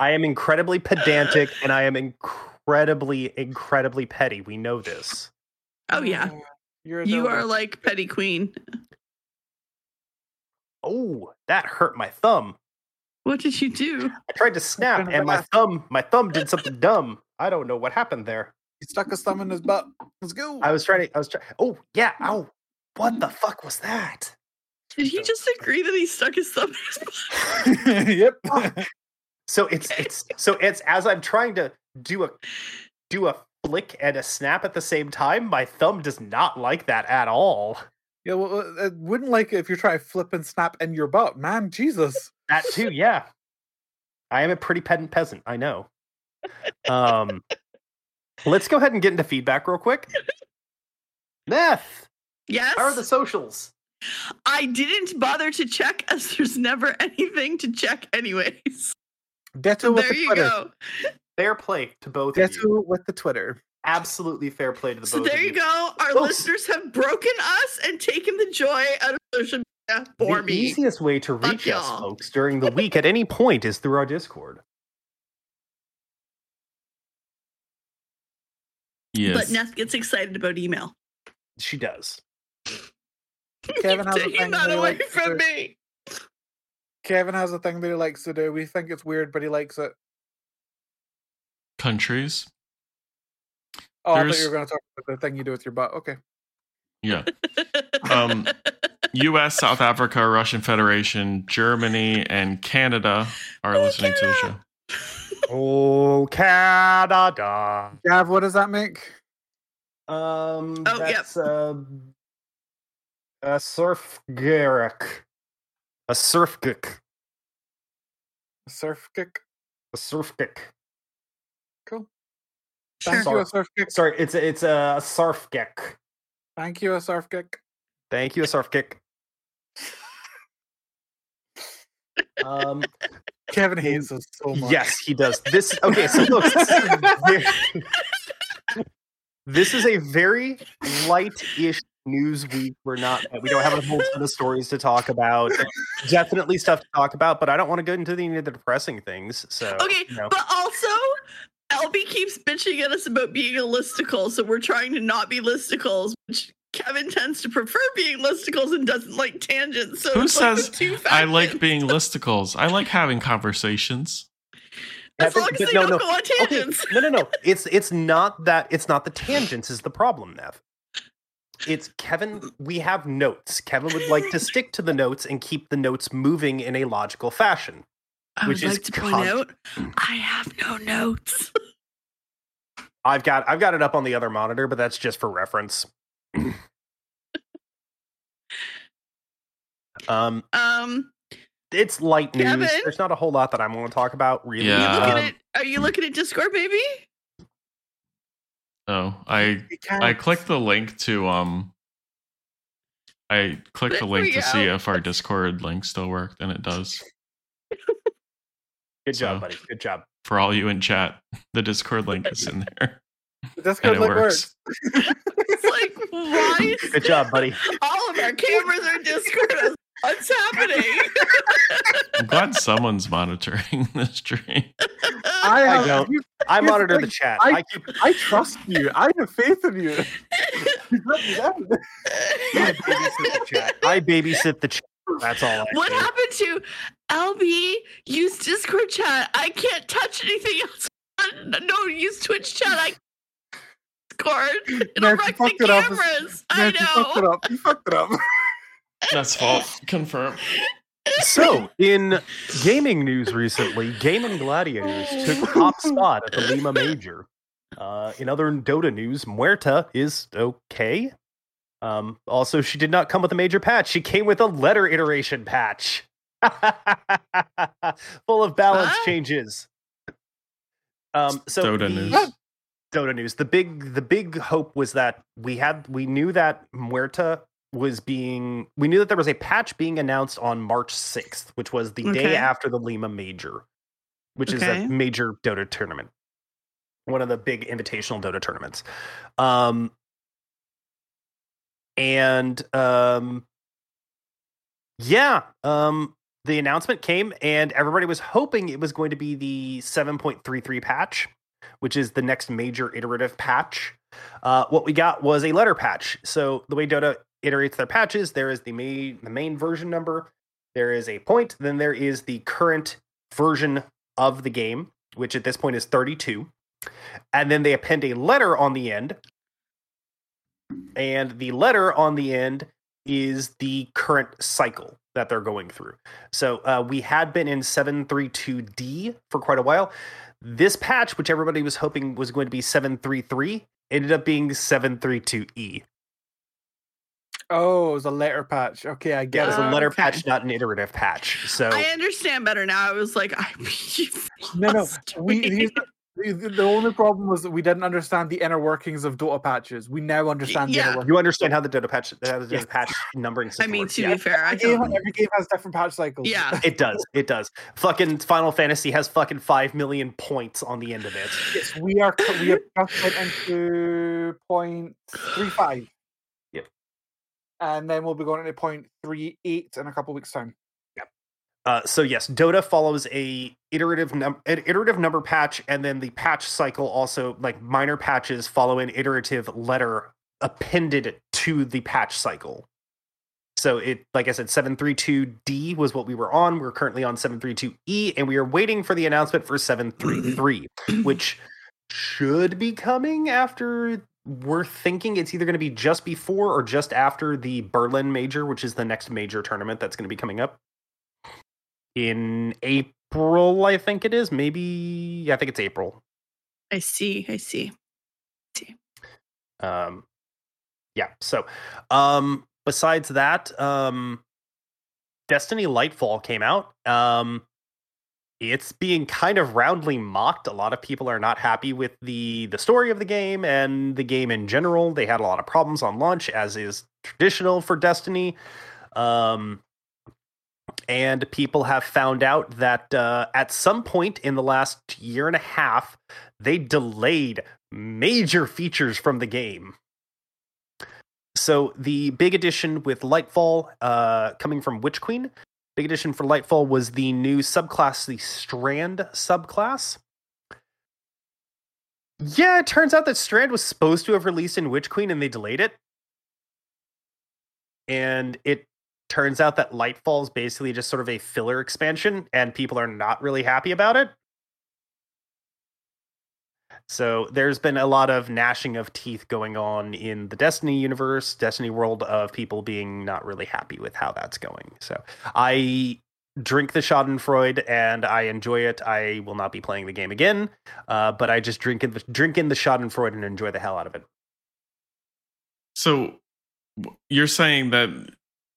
I am incredibly pedantic, and I am incredibly, incredibly petty. We know this. oh yeah, Uh, You're you are like petty queen. Oh, that hurt my thumb. What did you do? I tried to snap, and my thumb, my thumb did something dumb. I don't know what happened there. He stuck his thumb in his butt. Let's go. I was trying to. I was trying. Oh yeah. Ow. What the fuck was that? Did he just agree that he stuck his thumb in his butt? yep. So it's it's so it's as I'm trying to do a do a flick and a snap at the same time. My thumb does not like that at all. yeah. Well, uh, it wouldn't like it if you try to flip and snap in your butt, man. Jesus. That too. Yeah. I am a pretty pedant peasant. I know. Um. Let's go ahead and get into feedback real quick. Neth. Yes. How are the socials? I didn't bother to check as there's never anything to check anyways. Ditto with there the you Twitter. go. Fair play to both of you. With the Twitter. Absolutely fair play to the So both there of you go. Our Folks. listeners have broken us and taken the joy out of social media for the me. The easiest way to Fuck reach us, y'all. folks, during the week at any point is through our Discord. Yes. But Neth gets excited about email. She does. Kevin has a thing that that he away likes to from do. me. Kevin has a thing that he likes to do. We think it's weird, but he likes it. Countries. Oh, I thought you were going to talk about the thing you do with your butt. Okay. Yeah. Um, U.S., South Africa, Russian Federation, Germany, and Canada are Oh, listening to the show. Oh, Canada. Gav, what does that make? Um, Oh, yep. uh, a surf garrick. A surf kick. A surf kick. A surf kick. Cool. Sure. Thank you, a surf kick. Sorry, it's it's a surf kick. Thank you, a surf kick. Thank you, a surf kick. Um, Kevin hates us so much. Yes, he does. This okay. So look, this is, very, this is a very light-ish news week. We're not. We don't have a whole ton of stories to talk about. Definitely stuff to talk about, but I don't want to go into any of the depressing things. So Okay, you know. but also LB keeps bitching at us about being a listicle, so we're trying to not be listicles, which Kevin tends to prefer being listicles and doesn't like tangents. So Who it's like says two I like being listicles. I like having conversations. as long as but they no, don't no. go on Okay, no, no, no. It's it's not that. It's not the tangents is the problem, Nev. It's Kevin. We have notes. Kevin would like to stick to the notes and keep the notes moving in a logical fashion. I which would is like to point out hmm. I have no notes. I've got I've got it up on the other monitor, but that's just for reference. Um, Um, it's light news. Kevin? There's not a whole lot that I'm going to talk about, really. are you Yeah. looking Um, at are you looking at Discord, baby? Oh, I I clicked the link to um. I clicked the link we to see if our Discord link still worked, and it does. Good job, so- buddy. Good job. For all you in chat, the Discord link is in there, The Discord and it link works. works. It's like why Good job, buddy. all of our cameras are Discord? What's happening? I'm glad someone's monitoring the stream. I, I uh, don't. you- I Here's the monitor the chat. I- I keep I trust you. I have faith in you. You let me down. I babysit the chat. I babysit the chat. That's all. I what do. happened to LB? Use Discord chat. I can't touch anything else. No, use Twitch chat. I Discord. It'll Man, wreck the fucked it up. cameras. I know. you fucked it up. You fucked it up. That's fault. Confirm. So, in gaming news recently, Gaimin Gladiators took top spot at the Lima Major. Uh, in other Dota news, Muerta is okay. Um, also, she did not come with a major patch. She came with a letter iteration patch, full of balance What? changes. Um, so Dota the- news. Dota news. The big the big hope was that we had we knew that Muerta was being we knew that there was a patch being announced on March 6th, which was the day after the Lima Major. which is a major Dota tournament, one of the big invitational Dota tournaments. Um, and um, yeah, um, the announcement came, and everybody was hoping it was going to be the 7.33 patch, which is the next major iterative patch. Uh, what we got was a letter patch. So the way Dota iterates their patches, there is the main the main version number, there is a point, then there is the current version of the game, which at this point is 32, and then they append a letter on the end, and the letter on the end is the current cycle that they're going through. So uh, we had been in 732D for quite a while. This patch, which everybody was hoping was going to be 733, ended up being 732E. Oh, it was a letter patch. Okay, I Yeah, get it was a letter okay. patch, not an iterative patch. So I understand better now. I was like, I No, no. lost We, me. here's the, the the only problem was that we didn't understand the inner workings of Dota patches. We now understand the Yeah. inner workings. you understand how the Dota patch, how the Dota Yes. patch numbering I mean, works. to yeah. be fair, I Every game, every game has different patch cycles. Yeah. It does. It does. Fucking Final Fantasy has fucking five million points on the end of it. Yes, we are. We have just went into point three five. Yep. And then we'll be going into point three eight in a couple weeks' time. Uh, so yes, Dota follows a iterative num- an iterative number patch, and then the patch cycle also like minor patches follow an iterative letter appended to the patch cycle. So it, like I said, seven three two D was what we were on. We're currently on seven three two E, and we are waiting for the announcement for seven three three, which should be coming after. We're thinking it's either going to be just before or just after the Berlin Major, which is the next major tournament that's going to be coming up in April, I think it is. Maybe I think it's April. I see. I see. I See. Um, yeah. So, um, besides that, um, Destiny Lightfall came out. Um, it's being kind of roundly mocked. A lot of people are not happy with the the story of the game and the game in general. They had a lot of problems on launch, as is traditional for Destiny. Um, and people have found out that uh, at some point in the last year and a half, they delayed major features from the game. So the big addition with Lightfall, uh, coming from Witch Queen, big addition for Lightfall was the new subclass, the Strand subclass. Yeah, it turns out that Strand was supposed to have released in Witch Queen and they delayed it. And it turns out that Lightfall is basically just sort of a filler expansion, and people are not really happy about it. So there's been a lot of gnashing of teeth going on in the Destiny universe, Destiny world of people being not really happy with how that's going. So I drink the Schadenfreude and I enjoy it. I will not be playing the game again, uh, but I just drink in the drink in the Schadenfreude and enjoy the hell out of it. So you're saying that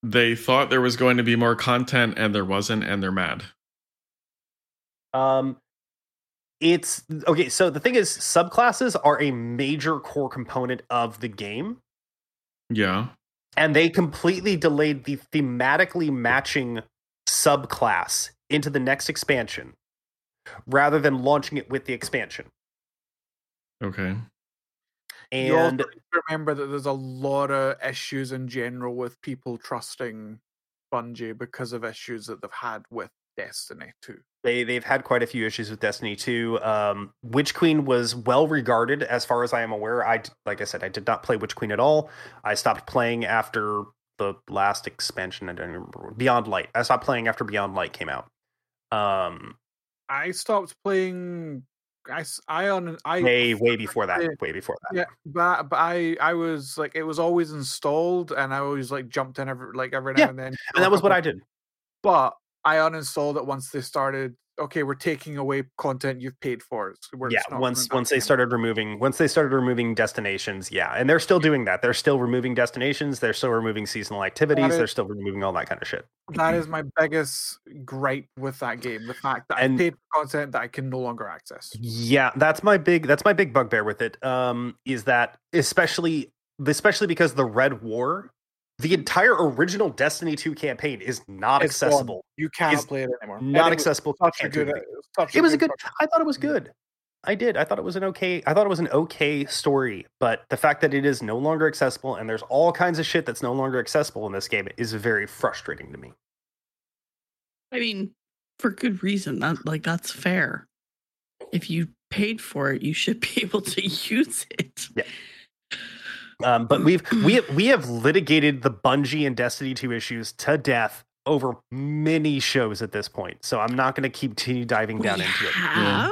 they thought there was going to be more content and there wasn't, and they're mad. Um, it's okay. So the thing is, subclasses are a major core component of the game. Yeah. and they completely delayed the thematically matching subclass into the next expansion rather than launching it with the expansion. Okay. You also And remember that there's a lot of issues in general with people trusting Bungie because of issues that they've had with Destiny too. they they've had quite a few issues with Destiny 2. Um, Witch Queen was well regarded as far as I am aware. I like I said, I did not play Witch Queen at all. I stopped playing after the last expansion. I don't remember Beyond Light. I stopped playing after Beyond Light came out. Um, I stopped playing. I I on I way way before that. Way before that. Yeah, but but I I was like it was always installed, and I always like jumped in every like every now Yeah, and then. And that was what I did. But I uninstalled it once they started. Okay, we're taking away content you've paid for. Yeah not once once they started removing once they started removing destinations yeah and they're still doing that they're still removing destinations they're still removing seasonal activities is- they're still removing all that kind of shit That is my biggest gripe with that game: the fact that I paid for content that I can no longer access. yeah that's my big that's my big bugbear with it um is that especially especially because the red war the entire original Destiny 2 campaign is not It's gone. accessible. You cannot It's play it anymore. Not it was accessible. Such a can't do good. anything. Such It was a good. project. I thought it was good. I did. I thought it was an okay. I thought it was an okay story, but the fact that it is no longer accessible and there's all kinds of shit that's no longer accessible in this game is very frustrating to me. I mean, for good reason. That like that's fair. If you paid for it, you should be able to use it. Um, but we've we have, we have litigated the Bungie and Destiny 2 issues to death over many shows at this point. So I'm not going to keep continue diving down We into it. have?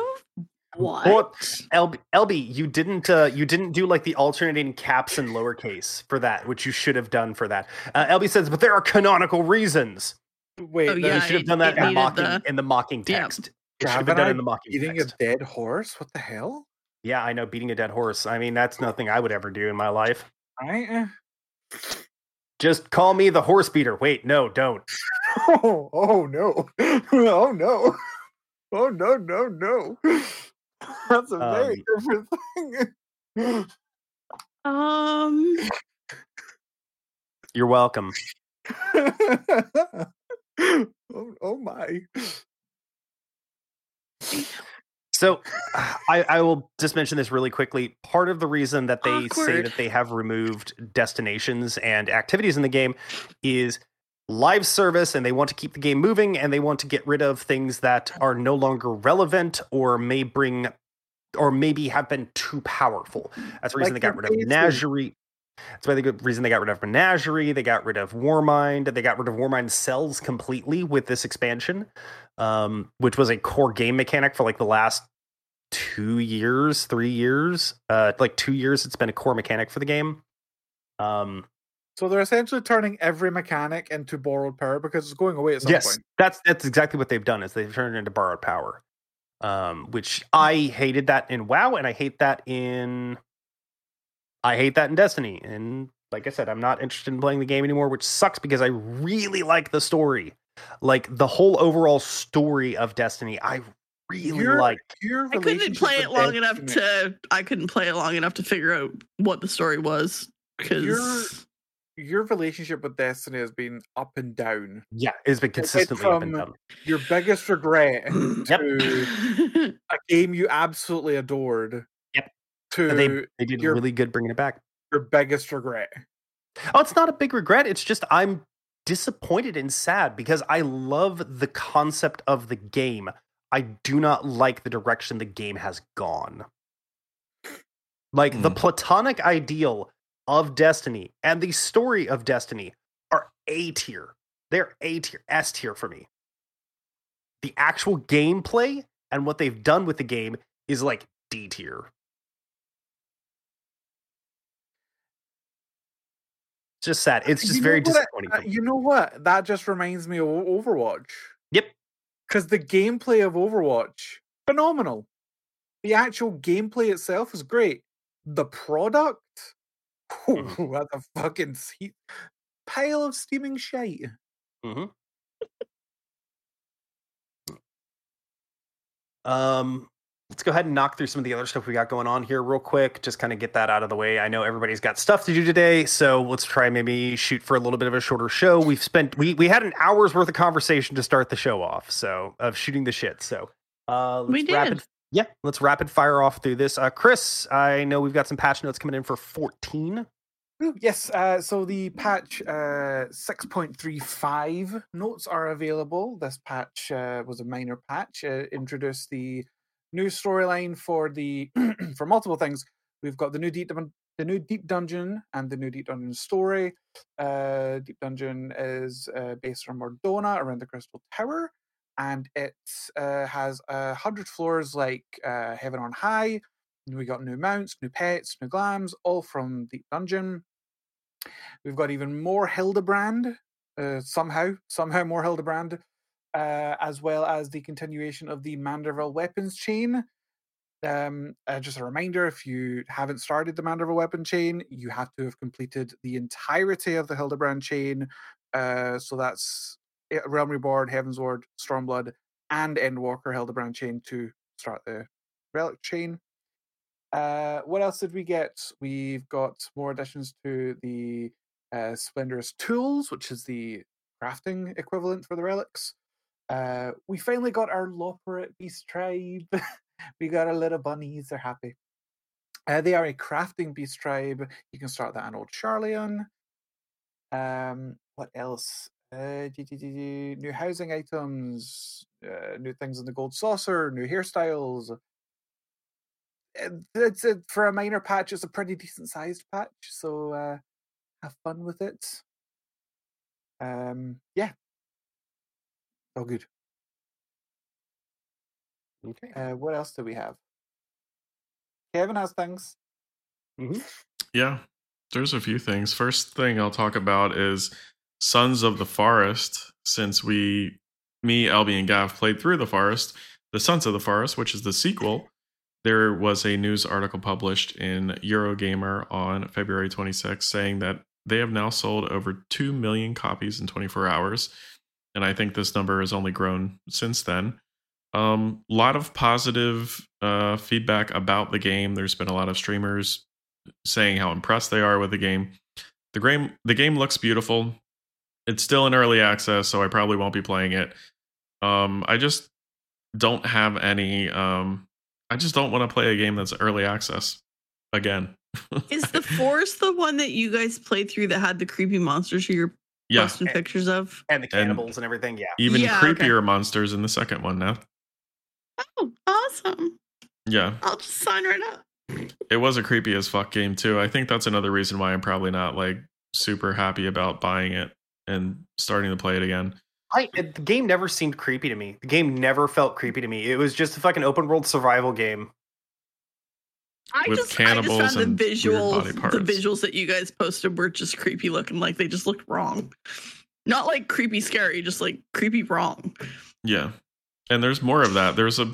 What? Well, LB, LB, you didn't uh, you didn't do like the alternating caps and lowercase for that, which you should have done for that. Uh, LB says, but there are canonical reasons. Wait, Oh, the- yeah, you should have it- done that in the mocking the- in the mocking Yeah. text. It should have been done I in the mocking eating text. a dead horse. What the hell? Yeah, I know beating a dead horse. I mean, that's nothing I would ever do in my life. I eh. Just call me the horse beater. Wait, no, don't. Oh, oh no! Oh no! Oh no! No! No! That's a very different thing. Um, You're welcome. oh, oh my! So I, I will just mention this really quickly. Part of the reason that they say that they have removed destinations and activities in the game is live service and they want to keep the game moving and they want to get rid of things that are no longer relevant or may bring or maybe have been too powerful. That's the reason Like they got rid of Menagerie. That's why the reason they got rid of Menagerie. They got rid of Warmind. They got rid of Warmind cells completely with this expansion, um, which was a core game mechanic for like the last two years, three years, uh, like two years. It's been a core mechanic for the game. Um, So they're essentially turning every mechanic into borrowed power because it's going away at some yes, point. that's that's exactly what they've done. Is they've turned it into borrowed power, um, which I hated that in WoW, and I hate that in I hate that in Destiny. And like I said, I'm not interested in playing the game anymore, which sucks because I really like the story, like the whole overall story of Destiny. I really Your- like. Your I couldn't play it long enough Destiny- to. I couldn't play it long enough to figure out what the story was because Your relationship with Destiny has been up and down. Yeah, it's been went consistently up and from- down. Your biggest regret Yep. to a game you absolutely adored. Yep. To And they they did your- really good bringing it back. your biggest regret. Oh, it's not a big regret. It's just I'm disappointed and sad because I love the concept of the game. I do not like the direction the game has gone. Like the Hmm. platonic ideal of Destiny and the story of Destiny are A tier. They're A tier, S tier for me. The actual gameplay and what they've done with the game is like D tier. Just sad. It's just You very disappointing. Uh, you know what? That just reminds me of Overwatch. Yep. Because the gameplay of Overwatch, phenomenal. The actual gameplay itself is great. The product, Mhm. what a fucking pile of steaming shite. Mm-hmm. Um, let's go ahead and knock through some of the other stuff we got going on here real quick. Just kind of get that out of the way. I know everybody's got stuff to do today, so let's try maybe shoot for a little bit of a shorter show. We've spent we we had an hour's worth of conversation to start the show off, so of shooting the shit. So uh, let's We did. rapid yeah, let's rapid fire off through this. Uh, Chris, I know we've got some patch notes coming in for 14. Ooh, Yes, uh, so the patch uh, 6.35 notes are available. This patch uh, was a minor patch, uh, introduced the new storyline for the for multiple things. We've got the new deep the new deep dungeon and the new deep dungeon story. Uh, deep dungeon is uh, based on Mor Dhona around the Crystal Tower, and it uh, has a hundred floors like uh, Heaven on High. We got new mounts, new pets, new glams, all from Deep Dungeon. We've got even more Hildebrand, uh, somehow, somehow more Hildebrand, uh, as well as the continuation of the Manderville weapons chain. Um, uh, just a reminder if you haven't started the Manderville weapon chain, you have to have completed the entirety of the Hildebrand chain. Uh, so that's uh, Realm Reborn, Heavensward, Stormblood, and Endwalker Hildebrand chain to start the Relic chain. Uh, what else did we get? We've got more additions to the uh, Splendorous Tools, which is the crafting equivalent for the relics. Uh, we finally got our Loporrit Beast Tribe. we got our little bunnies. They're happy. Uh, they are a crafting beast tribe. You can start that on Old Sharlayan. Um, what else? Uh, new housing items, uh, new things in the gold saucer, new hairstyles. Uh, It's a, for a minor patch. It's a pretty decent sized patch, so uh, have fun with it. Um, yeah, all good. Okay. Uh, what else do we have? Kevin has things. Yeah, there's a few things. First thing I'll talk about is Sons of the Forest. Since we, me, Albie, and Gav played through the Forest, the Sons of the Forest, which is the sequel, there was a news article published in Eurogamer on February 26 saying that they have now sold over 2 million copies in 24 hours. And I think this number has only grown since then. A um, lot of positive uh, feedback about the game. There's been a lot of streamers saying how impressed they are with the game. The game the game looks beautiful. It's still in early access, so I probably won't be playing it. Um, I just don't have any. Um, I just don't want to play a game that's early access again. Is the forest the one that you guys played through that had the creepy monsters you're yeah, posting pictures of? And the cannibals and, everything. Yeah. even Yeah, okay. creepier monsters in the second one now. Oh, awesome. Yeah, I'll just sign right up. it was a creepy as fuck game too. I think that's another reason why I'm probably not like super happy about buying it and starting to play it again. I the game never seemed creepy to me. The game never felt creepy to me. It was just a fucking open world survival game. I With just, I just cannibals found the and weird visuals, body the visuals that you guys posted were just creepy looking. Like they just looked wrong. Not like creepy scary, just like creepy wrong. Yeah. And there's more of that. There's a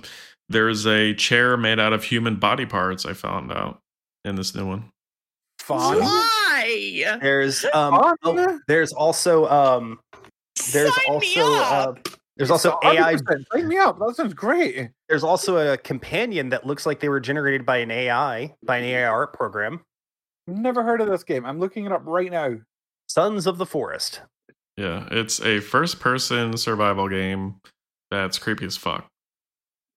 there's a chair made out of human body parts I found out in this new one. Fun. Why? There's um Fun. oh, there's also um there's Sign me also uh, up. There's also AI 100%. Me up. That sounds great. there's also a companion that looks like they were generated by an AI by an AI art program. Never heard of this game. I'm looking it up right now. Sons of the Forest. Yeah, it's a first person survival game that's creepy as fuck.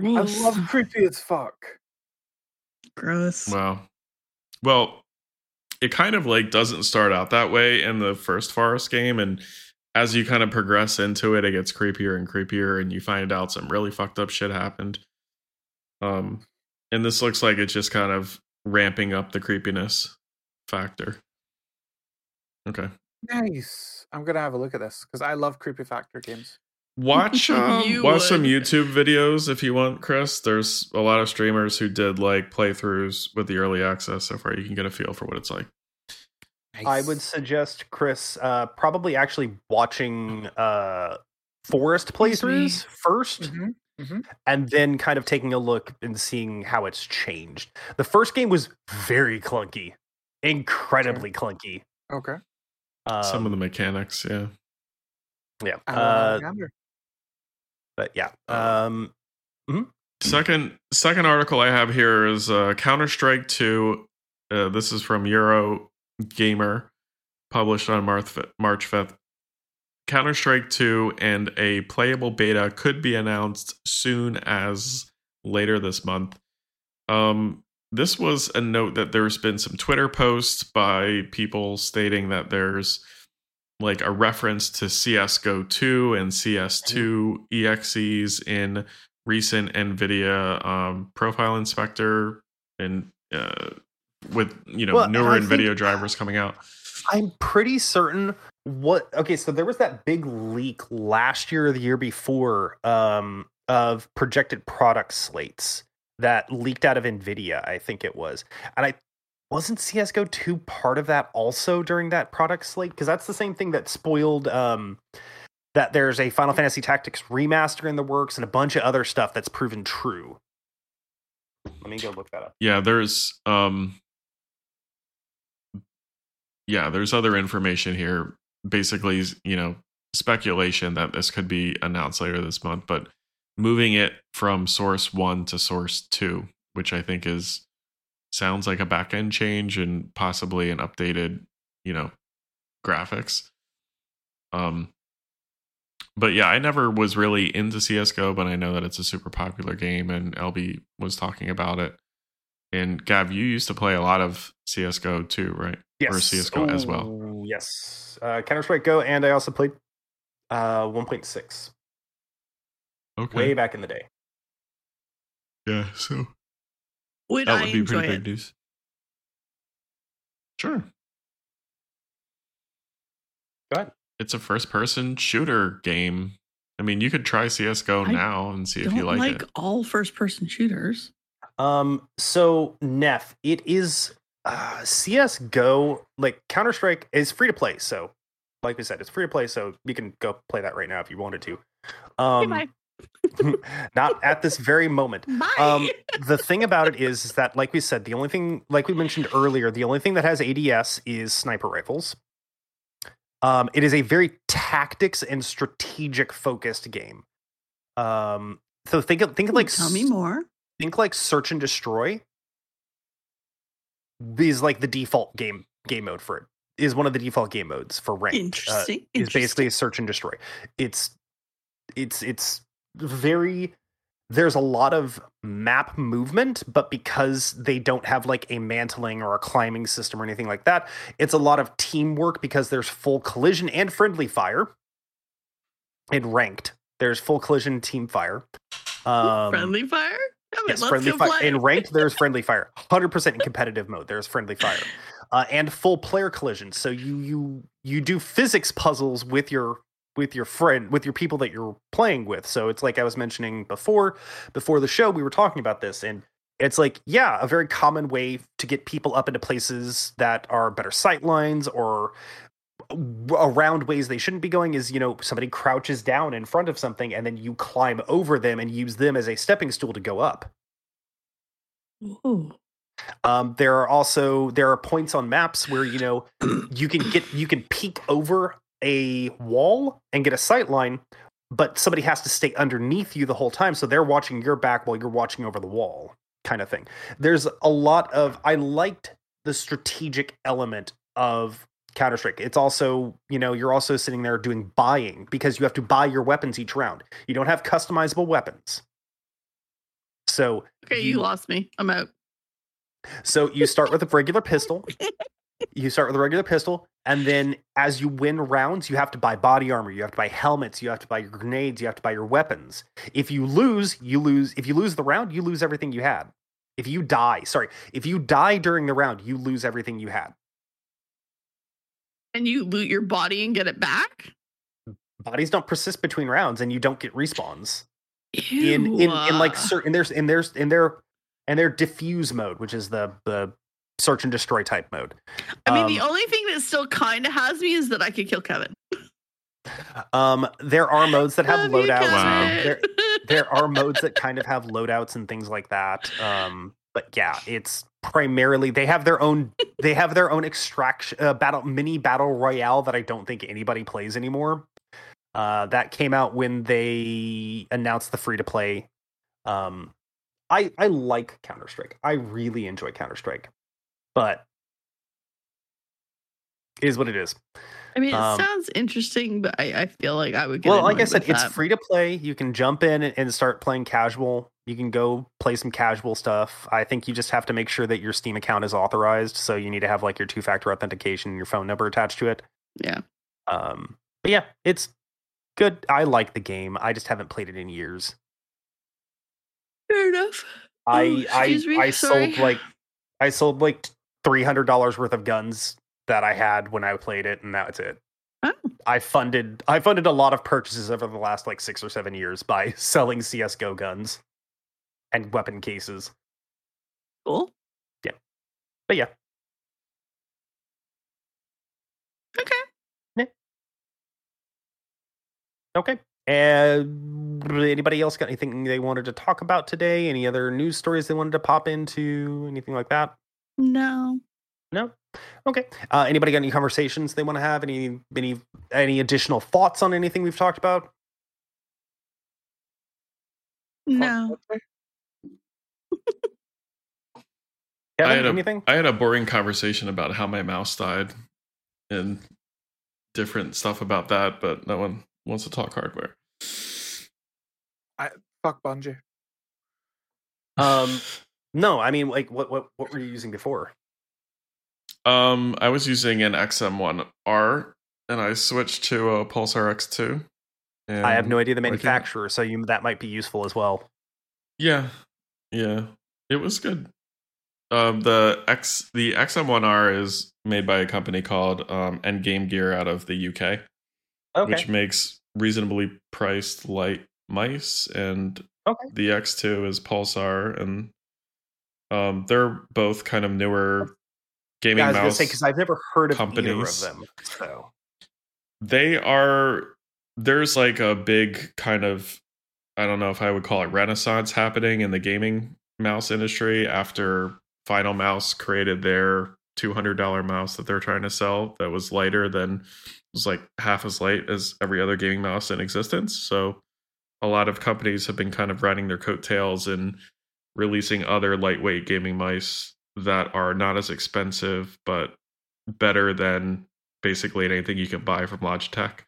I love creepy as fuck. gross. Wow. Well, it kind of like doesn't start out that way in the first Forest game and as you kind of progress into it it gets creepier and creepier and you find out some really fucked up shit happened. Um and this looks like it's just kind of ramping up the creepiness factor. Okay. Nice. I'm gonna have a look at this because I love creepy factor games. Watch um, You watch some. YouTube videos if you want, Chris. There's a lot of streamers who did like playthroughs with the early access so far. You can get a feel for what it's like. I would suggest Chris uh probably actually watching uh Forest playthroughs 1st Mhm. and then kind of taking a look and seeing how it's changed. The first game was very clunky, incredibly clunky. Okay. Um, some of the mechanics, yeah. yeah. I will have Uh, but yeah. Um, Second second article I have here is uh, Counter Strike 2. Uh, this is from Euro Gamer, published on March March 5th. Counter Strike 2 and a playable beta could be announced soon as later this month. Um, this was a note that there's been some Twitter posts by people stating that there's like a reference to CSGO 2 and CS2 EXEs in recent NVIDIA um, profile inspector and uh, with you know Well, newer think- drivers coming out. I'm pretty certain what okay, so there was that big leak last year or the year before um of projected product slates that leaked out of Nvidia, I think it was. And I wasn't CS:GO 2 part of that also during that product slate because that's the same thing that spoiled um that there's a Final Fantasy Tactics remaster in the works and a bunch of other stuff that's proven true. Let me go look that up. Yeah, there's um yeah, there's other information here. Basically, you know, speculation that this could be announced later this month, but moving it from source 1 to source 2, which I think is sounds like a back end change and possibly an updated, you know, graphics. Um, but yeah, I never was really into CS:GO, but I know that it's a super popular game, and LB was talking about it. And Gav, you used to play a lot of CS:GO too, right? Yes. Or CS:GO as well. Yes. Uh, Counter Strike Go, and I also played uh, 1.6 Okay. way back in the day. Yeah. So Would that I would be enjoy pretty it? big news. Sure. Go ahead. It's a first-person shooter game. I mean, you could try CS:GO I now and see if you like, like it. all first-person shooters. Um, so Neth, it is uh, CS:GO like Counter Strike is free to play. So, like we said, it's free to play. So you can go play that right now if you wanted to. Um, not at this very moment. Um, the thing about it is, is that, like we said, the only thing, like we mentioned earlier, the only thing that has ADS is sniper rifles. Um, it is a very tactics and strategic focused game. Um, so think of think of like tell me more. Think like search and destroy is like the default game game mode for it is one of the default game modes for ranked uh, Interesting. is basically a search and destroy it's it's it's very there's a lot of map movement but because they don't have like a mantling or a climbing system or anything like that it's a lot of teamwork because there's full collision and friendly fire in ranked there's full collision team fire um friendly fire. Yes, friendly fire. play. In ranked, there's friendly fire. Hundred percent in competitive mode, there's friendly fire, uh, and full player collision. So you you you do physics puzzles with your with your friend with your people that you're playing with. So it's like I was mentioning before before the show, we were talking about this, and it's like yeah, a very common way to get people up into places that are better sight lines or around ways they shouldn't be going is you know somebody crouches down in front of something and then you climb over them and use them as a stepping stool to go up Ooh. um, there are also there are points on maps where you know you can get you can peek over a wall and get a sight line, but somebody has to stay underneath you the whole time, so they're watching your back while you're watching over the wall, kind of thing. There's a lot of I liked the strategic element of Counter Strike. It's also you know you're also sitting there doing buying because you have to buy your weapons each round. You don't have customizable weapons. So Okay, you You- lost me. I'm out. so you start with a regular pistol. You start with a regular pistol, and then as you win rounds, you have to buy body armor, you have to buy helmets, you have to buy your grenades, you have to buy your weapons. If you lose, you lose. If you lose the round, you lose everything you had. If you die, sorry, if you die during the round, you lose everything you had. And you loot your body and get it back? Bodies don't persist between rounds, and you don't get respawns. in in in like certain there's in there's in their and their defuse mode, which is the the search and destroy type mode. I mean, the Um, only thing that still kind of has me is that I could kill Kevin. Um, there are modes that have Love loadouts. Wow. There, there are modes that kind of have loadouts and things like that. Um, but yeah, it's primarily they have their own they have their own extraction uh, battle mini battle royale that I don't think anybody plays anymore. Uh, that came out when they announced the free to play. Um, I I like Counter Strike. I really enjoy Counter Strike, but is what it is. I mean, it Um, sounds interesting, but I, I feel like I would get well like i said it's free to play. You can jump in and- start playing casual. You can go play some casual stuff. I think you just have to make sure that your steam account is authorized so you need to have like your two factor authentication and your phone number attached to it. Yeah. um but yeah it's good. I like the game. I just haven't played it in years. Fair enough. i Oh, i me, i sorry. sold like i sold like $300 worth of guns that i had when i played it and that's it Oh. I funded I funded a lot of purchases over the last like six or seven years by selling CS:GO guns and weapon cases. Cool. Yeah, but yeah, Okay. Yeah. okay. And anybody else got anything they wanted to talk about today? Any other news stories they wanted to pop into? Anything like that? No. No. Okay. Uh, anybody got any conversations they want to have? Any any any additional thoughts on anything we've talked about? No. Kevin, had a- anything? I had a boring conversation about how my mouse died, and different stuff about that, but no one wants to talk hardware. I fuck Bungie. Um, no, I mean, like, what what what were you using before? Um, I was using an XM1R, and I switched to a Pulsar X2. And I have no idea the manufacturer, so you that might be useful as well. Yeah, yeah, it was good. Um, the X the XM1R is made by a company called um, Endgame Gear out of the UK, Okay, which makes reasonably priced light mice, and Okay. the X2 is Pulsar, and um, they're both kind of newer gaming yeah, I was gonna mouse. say because I've never heard of either of companies. them. So they are there's like a big kind of I don't know if I would call it renaissance happening in the gaming mouse industry after Finalmouse created their $200 mouse that they're trying to sell that was lighter than was like half as light as every other gaming mouse in existence. So a lot of companies have been kind of riding their coattails and releasing other lightweight gaming mice that are not as expensive but better than basically anything you can buy from Logitech.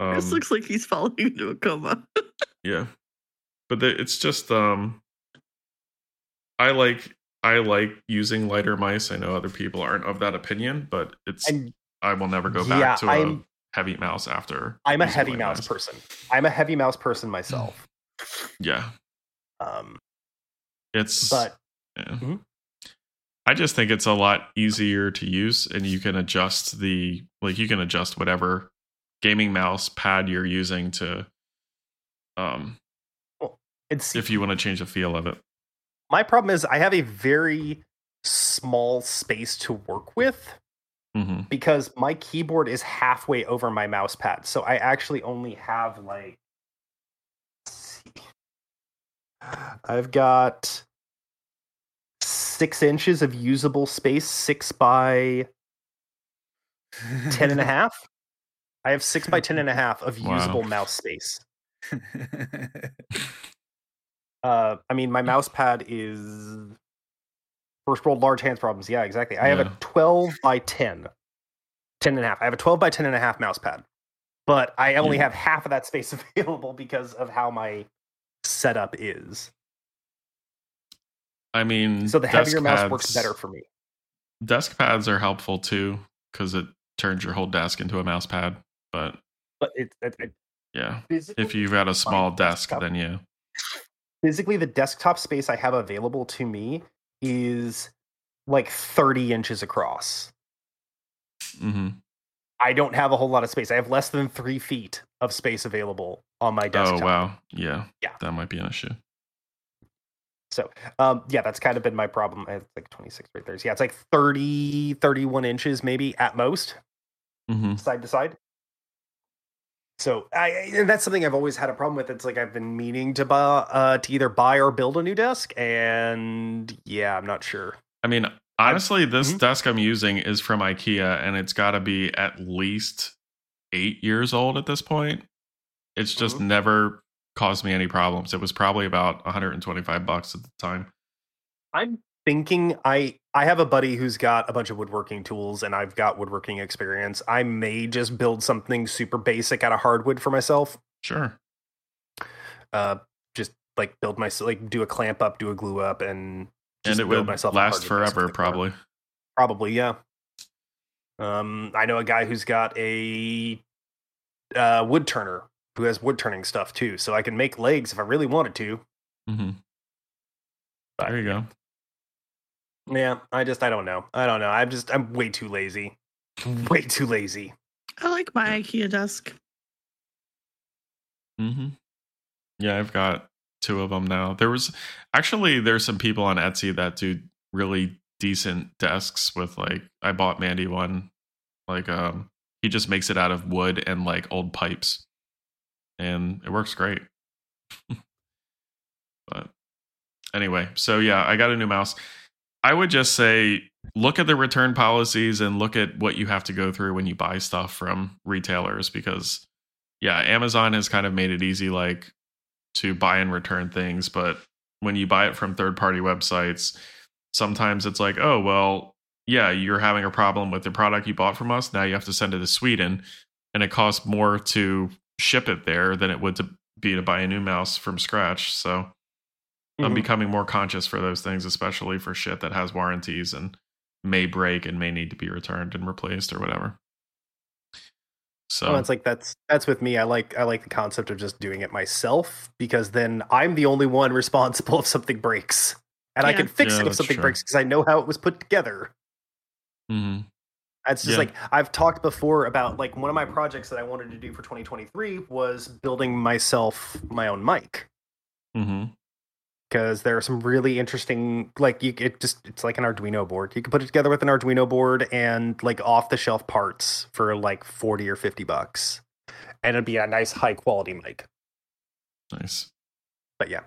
this Um, looks like he's falling into a coma. yeah, but the, it's just um, I like I like using lighter mice. I know other people aren't of that opinion, but it's and I will never go yeah, back to a I'm heavy mouse after. I'm a heavy mouse mice. person. I'm a heavy mouse person myself. Yeah, Um, it's but yeah. Mhm. I just think it's a lot easier to use, and you can adjust the like you can adjust whatever gaming mouse pad you're using to um it's if you want to change the feel of it. my problem is I have a very small space to work with hmm because my keyboard is halfway over my mouse pad. So I actually only have like. I've got six inches of usable space, six by ten and a half. I have six by ten and a half of Wow. usable mouse space. Uh, I mean, my mouse pad is first world large hands problems. Yeah, exactly. I have a 12 by 10, 10 and a half. I have a 12 by 10 and a half mouse pad, but I only Yeah. have half of that space available because of how my setup is. I mean, So the heavier mouse works better for me. Desk pads are helpful too because it turns your whole desk into a mouse pad. But But it, it, it yeah, if you've got a small desk, desktop. then yeah. physically the desktop space I have available to me is like 30 inches across. Mm-hmm. I don't have a whole lot of space. I have less than three feet of space available on my desktop. Oh wow, yeah, Yeah. that might be an issue. So, um, yeah, that's kind of been my problem. It's like 26 right there. So, yeah, it's like 30, 31 inches maybe at most, hmm side to side. So, I and that's something I've always had a problem with. It's like I've been meaning to buy, uh, to either buy or build a new desk, and yeah, I'm not sure. I mean, honestly, this Mhm. desk I'm using is from IKEA, and it's got to be at least eight years old at this point. It's just Mhm. never caused me any problems. It was probably about 125 bucks at the time. I'm thinking I I have a buddy who's got a bunch of woodworking tools, and I've got woodworking experience. I may just build something super basic out of hardwood for myself. Sure. uh just like build my like do a clamp up do a glue up and and it build would myself last forever, probably. probably yeah um i know a guy who's got a uh wood turner who has wood turning stuff too so i can make legs if i really wanted to hmm But, There you go. yeah i just i don't know i don't know i'm just i'm way too lazy way too lazy I like my IKEA desk. hmm Yeah, I've got two of them now. There was actually there's some people on Etsy that do really decent desks with like I bought Mandy one. Like um he just makes it out of wood and like old pipes. And it works great. but anyway, so yeah, I got a new mouse. I would just say look at the return policies and look at what you have to go through when you buy stuff from retailers because yeah, Amazon has kind of made it easy like to buy and return things, but when you buy it from third party websites, sometimes it's like, oh, well, yeah, you're having a problem with the product you bought from us. Now you have to send it to Sweden, and it costs more to ship it there than it would to be to buy a new mouse from scratch. So I'm Mhm. becoming more conscious for those things, especially for shit that has warranties and may break and may need to be returned and replaced or whatever. So Well, it's like that's that's with me. I like I like the concept of just doing it myself because then I'm the only one responsible if something breaks, and I can fix Yeah, it if something true. breaks because I know how it was put together. mhm. It's just Yeah. like I've talked before about like one of my projects that I wanted to do for 2023 was building myself my own mic Mhm. because there are some really interesting like you it just it's like an Arduino board. You can put it together with an Arduino board and like off the shelf parts for like 40 or 50 bucks. And it'd be a nice high quality mic. nice. But yeah.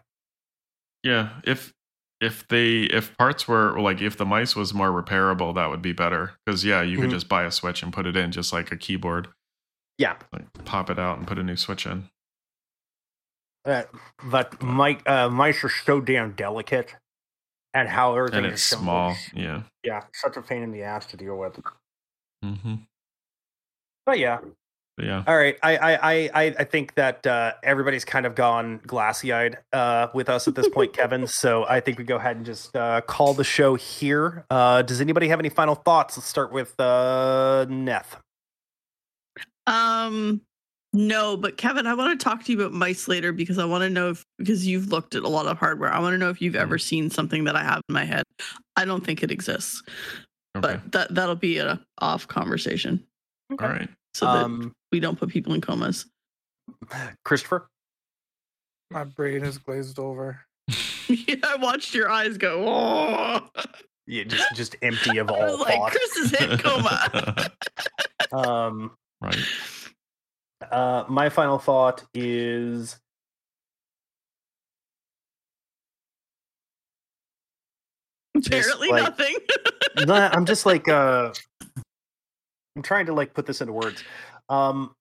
Yeah, if if they if parts were like if the mice was more repairable, that would be better. Because yeah, you could Mhm. just buy a switch and put it in, just like a keyboard. Yeah. Like pop it out and put a new switch in. Uh, but mic uh, mice are so damn delicate and how everything And it's small. Yeah. Yeah, such a pain in the ass to deal with. hmm But yeah, Yeah. all right. I I I I- I think that uh, everybody's kind of gone glassy eyed uh, with us at this point, Kevin. So I think we go ahead and just uh, call the show here. Uh, does anybody have any final thoughts? Let's start with uh, Neth. Um, no, but Kevin, I want to talk to you about mice later because I want to know if because you've looked at a lot of hardware. I want to know if you've ever seen something that I have in my head. I don't think it exists, Okay. but that that'll be a off conversation All right. So that Um, we don't put people in comas. Christopher. My brain is glazed over. yeah, I watched your eyes go. Oh. Yeah, just just empty of I all was like, thought. Chris is in coma. Um, right. uh, my final thought is Apparently like- nothing. Nah, I'm just like uh I'm trying to like put this into words. Um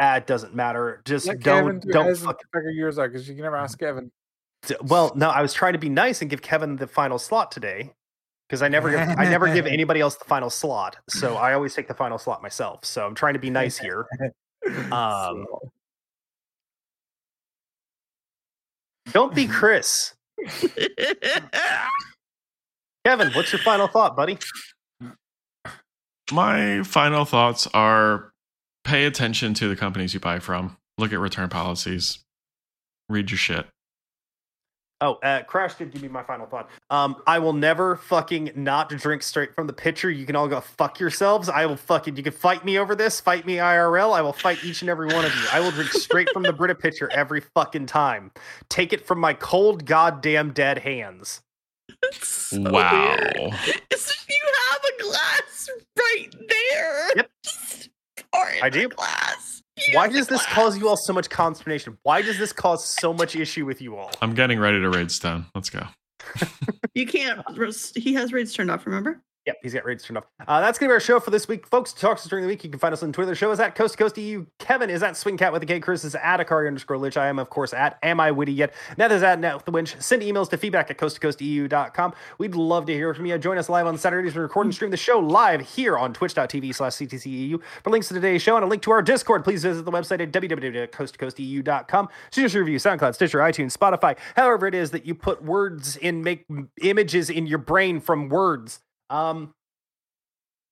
ah, it doesn't matter. Just Let don't do don't fuck, figure yours out because you can never ask Kevin. well no I was trying to be nice and give Kevin the final slot today because I never give I never give anybody else the final slot so I always take the final slot myself so I'm trying to be nice here Um, So, don't be Chris Kevin what's your final thought buddy My final thoughts are pay attention to the companies you buy from. Look at return policies. Read your shit. Oh, uh, Crash did give me my final thought. Um, I will never fucking not drink straight from the pitcher. You can all go fuck yourselves. I will fucking. You can fight me over this. Fight me IRL. I will fight each and every one of you. I will drink straight from the Brita pitcher every fucking time. Take it from my cold, goddamn dead hands. It's so wow. weird. You have a glass right there. Yep. Just I in the do. Glass. You Why does this glass. cause you all so much consternation? Why does this cause so much issue with you all? I'm getting ready to raid Stone. Let's go. You can't. He has raids turned off. Remember? Yep, he's got rates turned off. Uh, that's going to be our show for this week. Folks, to talk to us during the week. You can find us on Twitter. The show is at Coast to Coast EU. Kevin is at Swingkat with a K. Chris is at Akari underscore Lich. I am, of course, at Am I Witty Yet? Neth is at NethWench. Send emails to feedback at coast to coast EU.com. We'd love to hear from you. Join us live on Saturdays. We record and stream the show live here on twitch.tv slash CTCEU. For links to today's show and a link to our Discord, please visit the website at www.coasttocoasteu.com. See us review, SoundCloud, Stitcher, iTunes, Spotify, however it is that you put words in, make images in your brain from words. Um,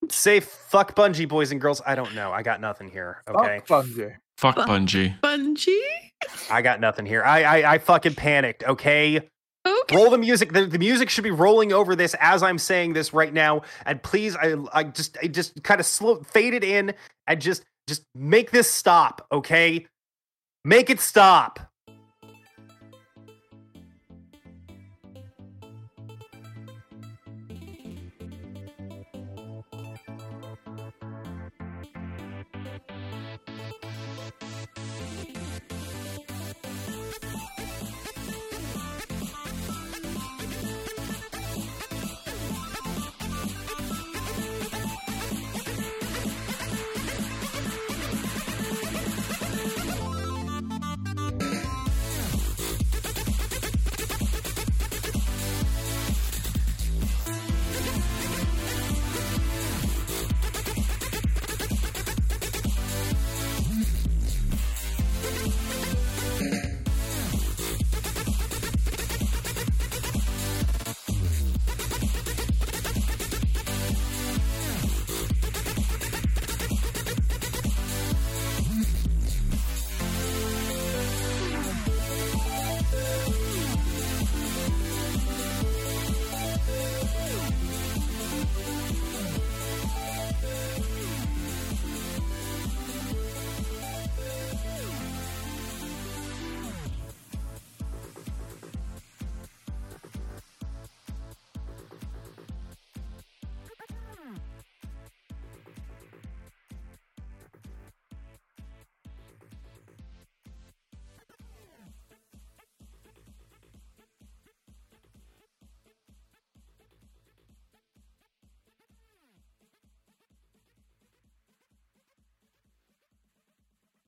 Say fuck Bungie, boys and girls. I don't know. I got nothing here. Okay, Fuck Bungie. Fuck Fuck. Bungie. Bungie. I got nothing here. I I, I fucking panicked. Okay, Okay. roll the music. The, the music should be rolling over this as I'm saying this right now. And please, I I just I just kind of slow fade it in and just just make this stop. Okay, make it stop.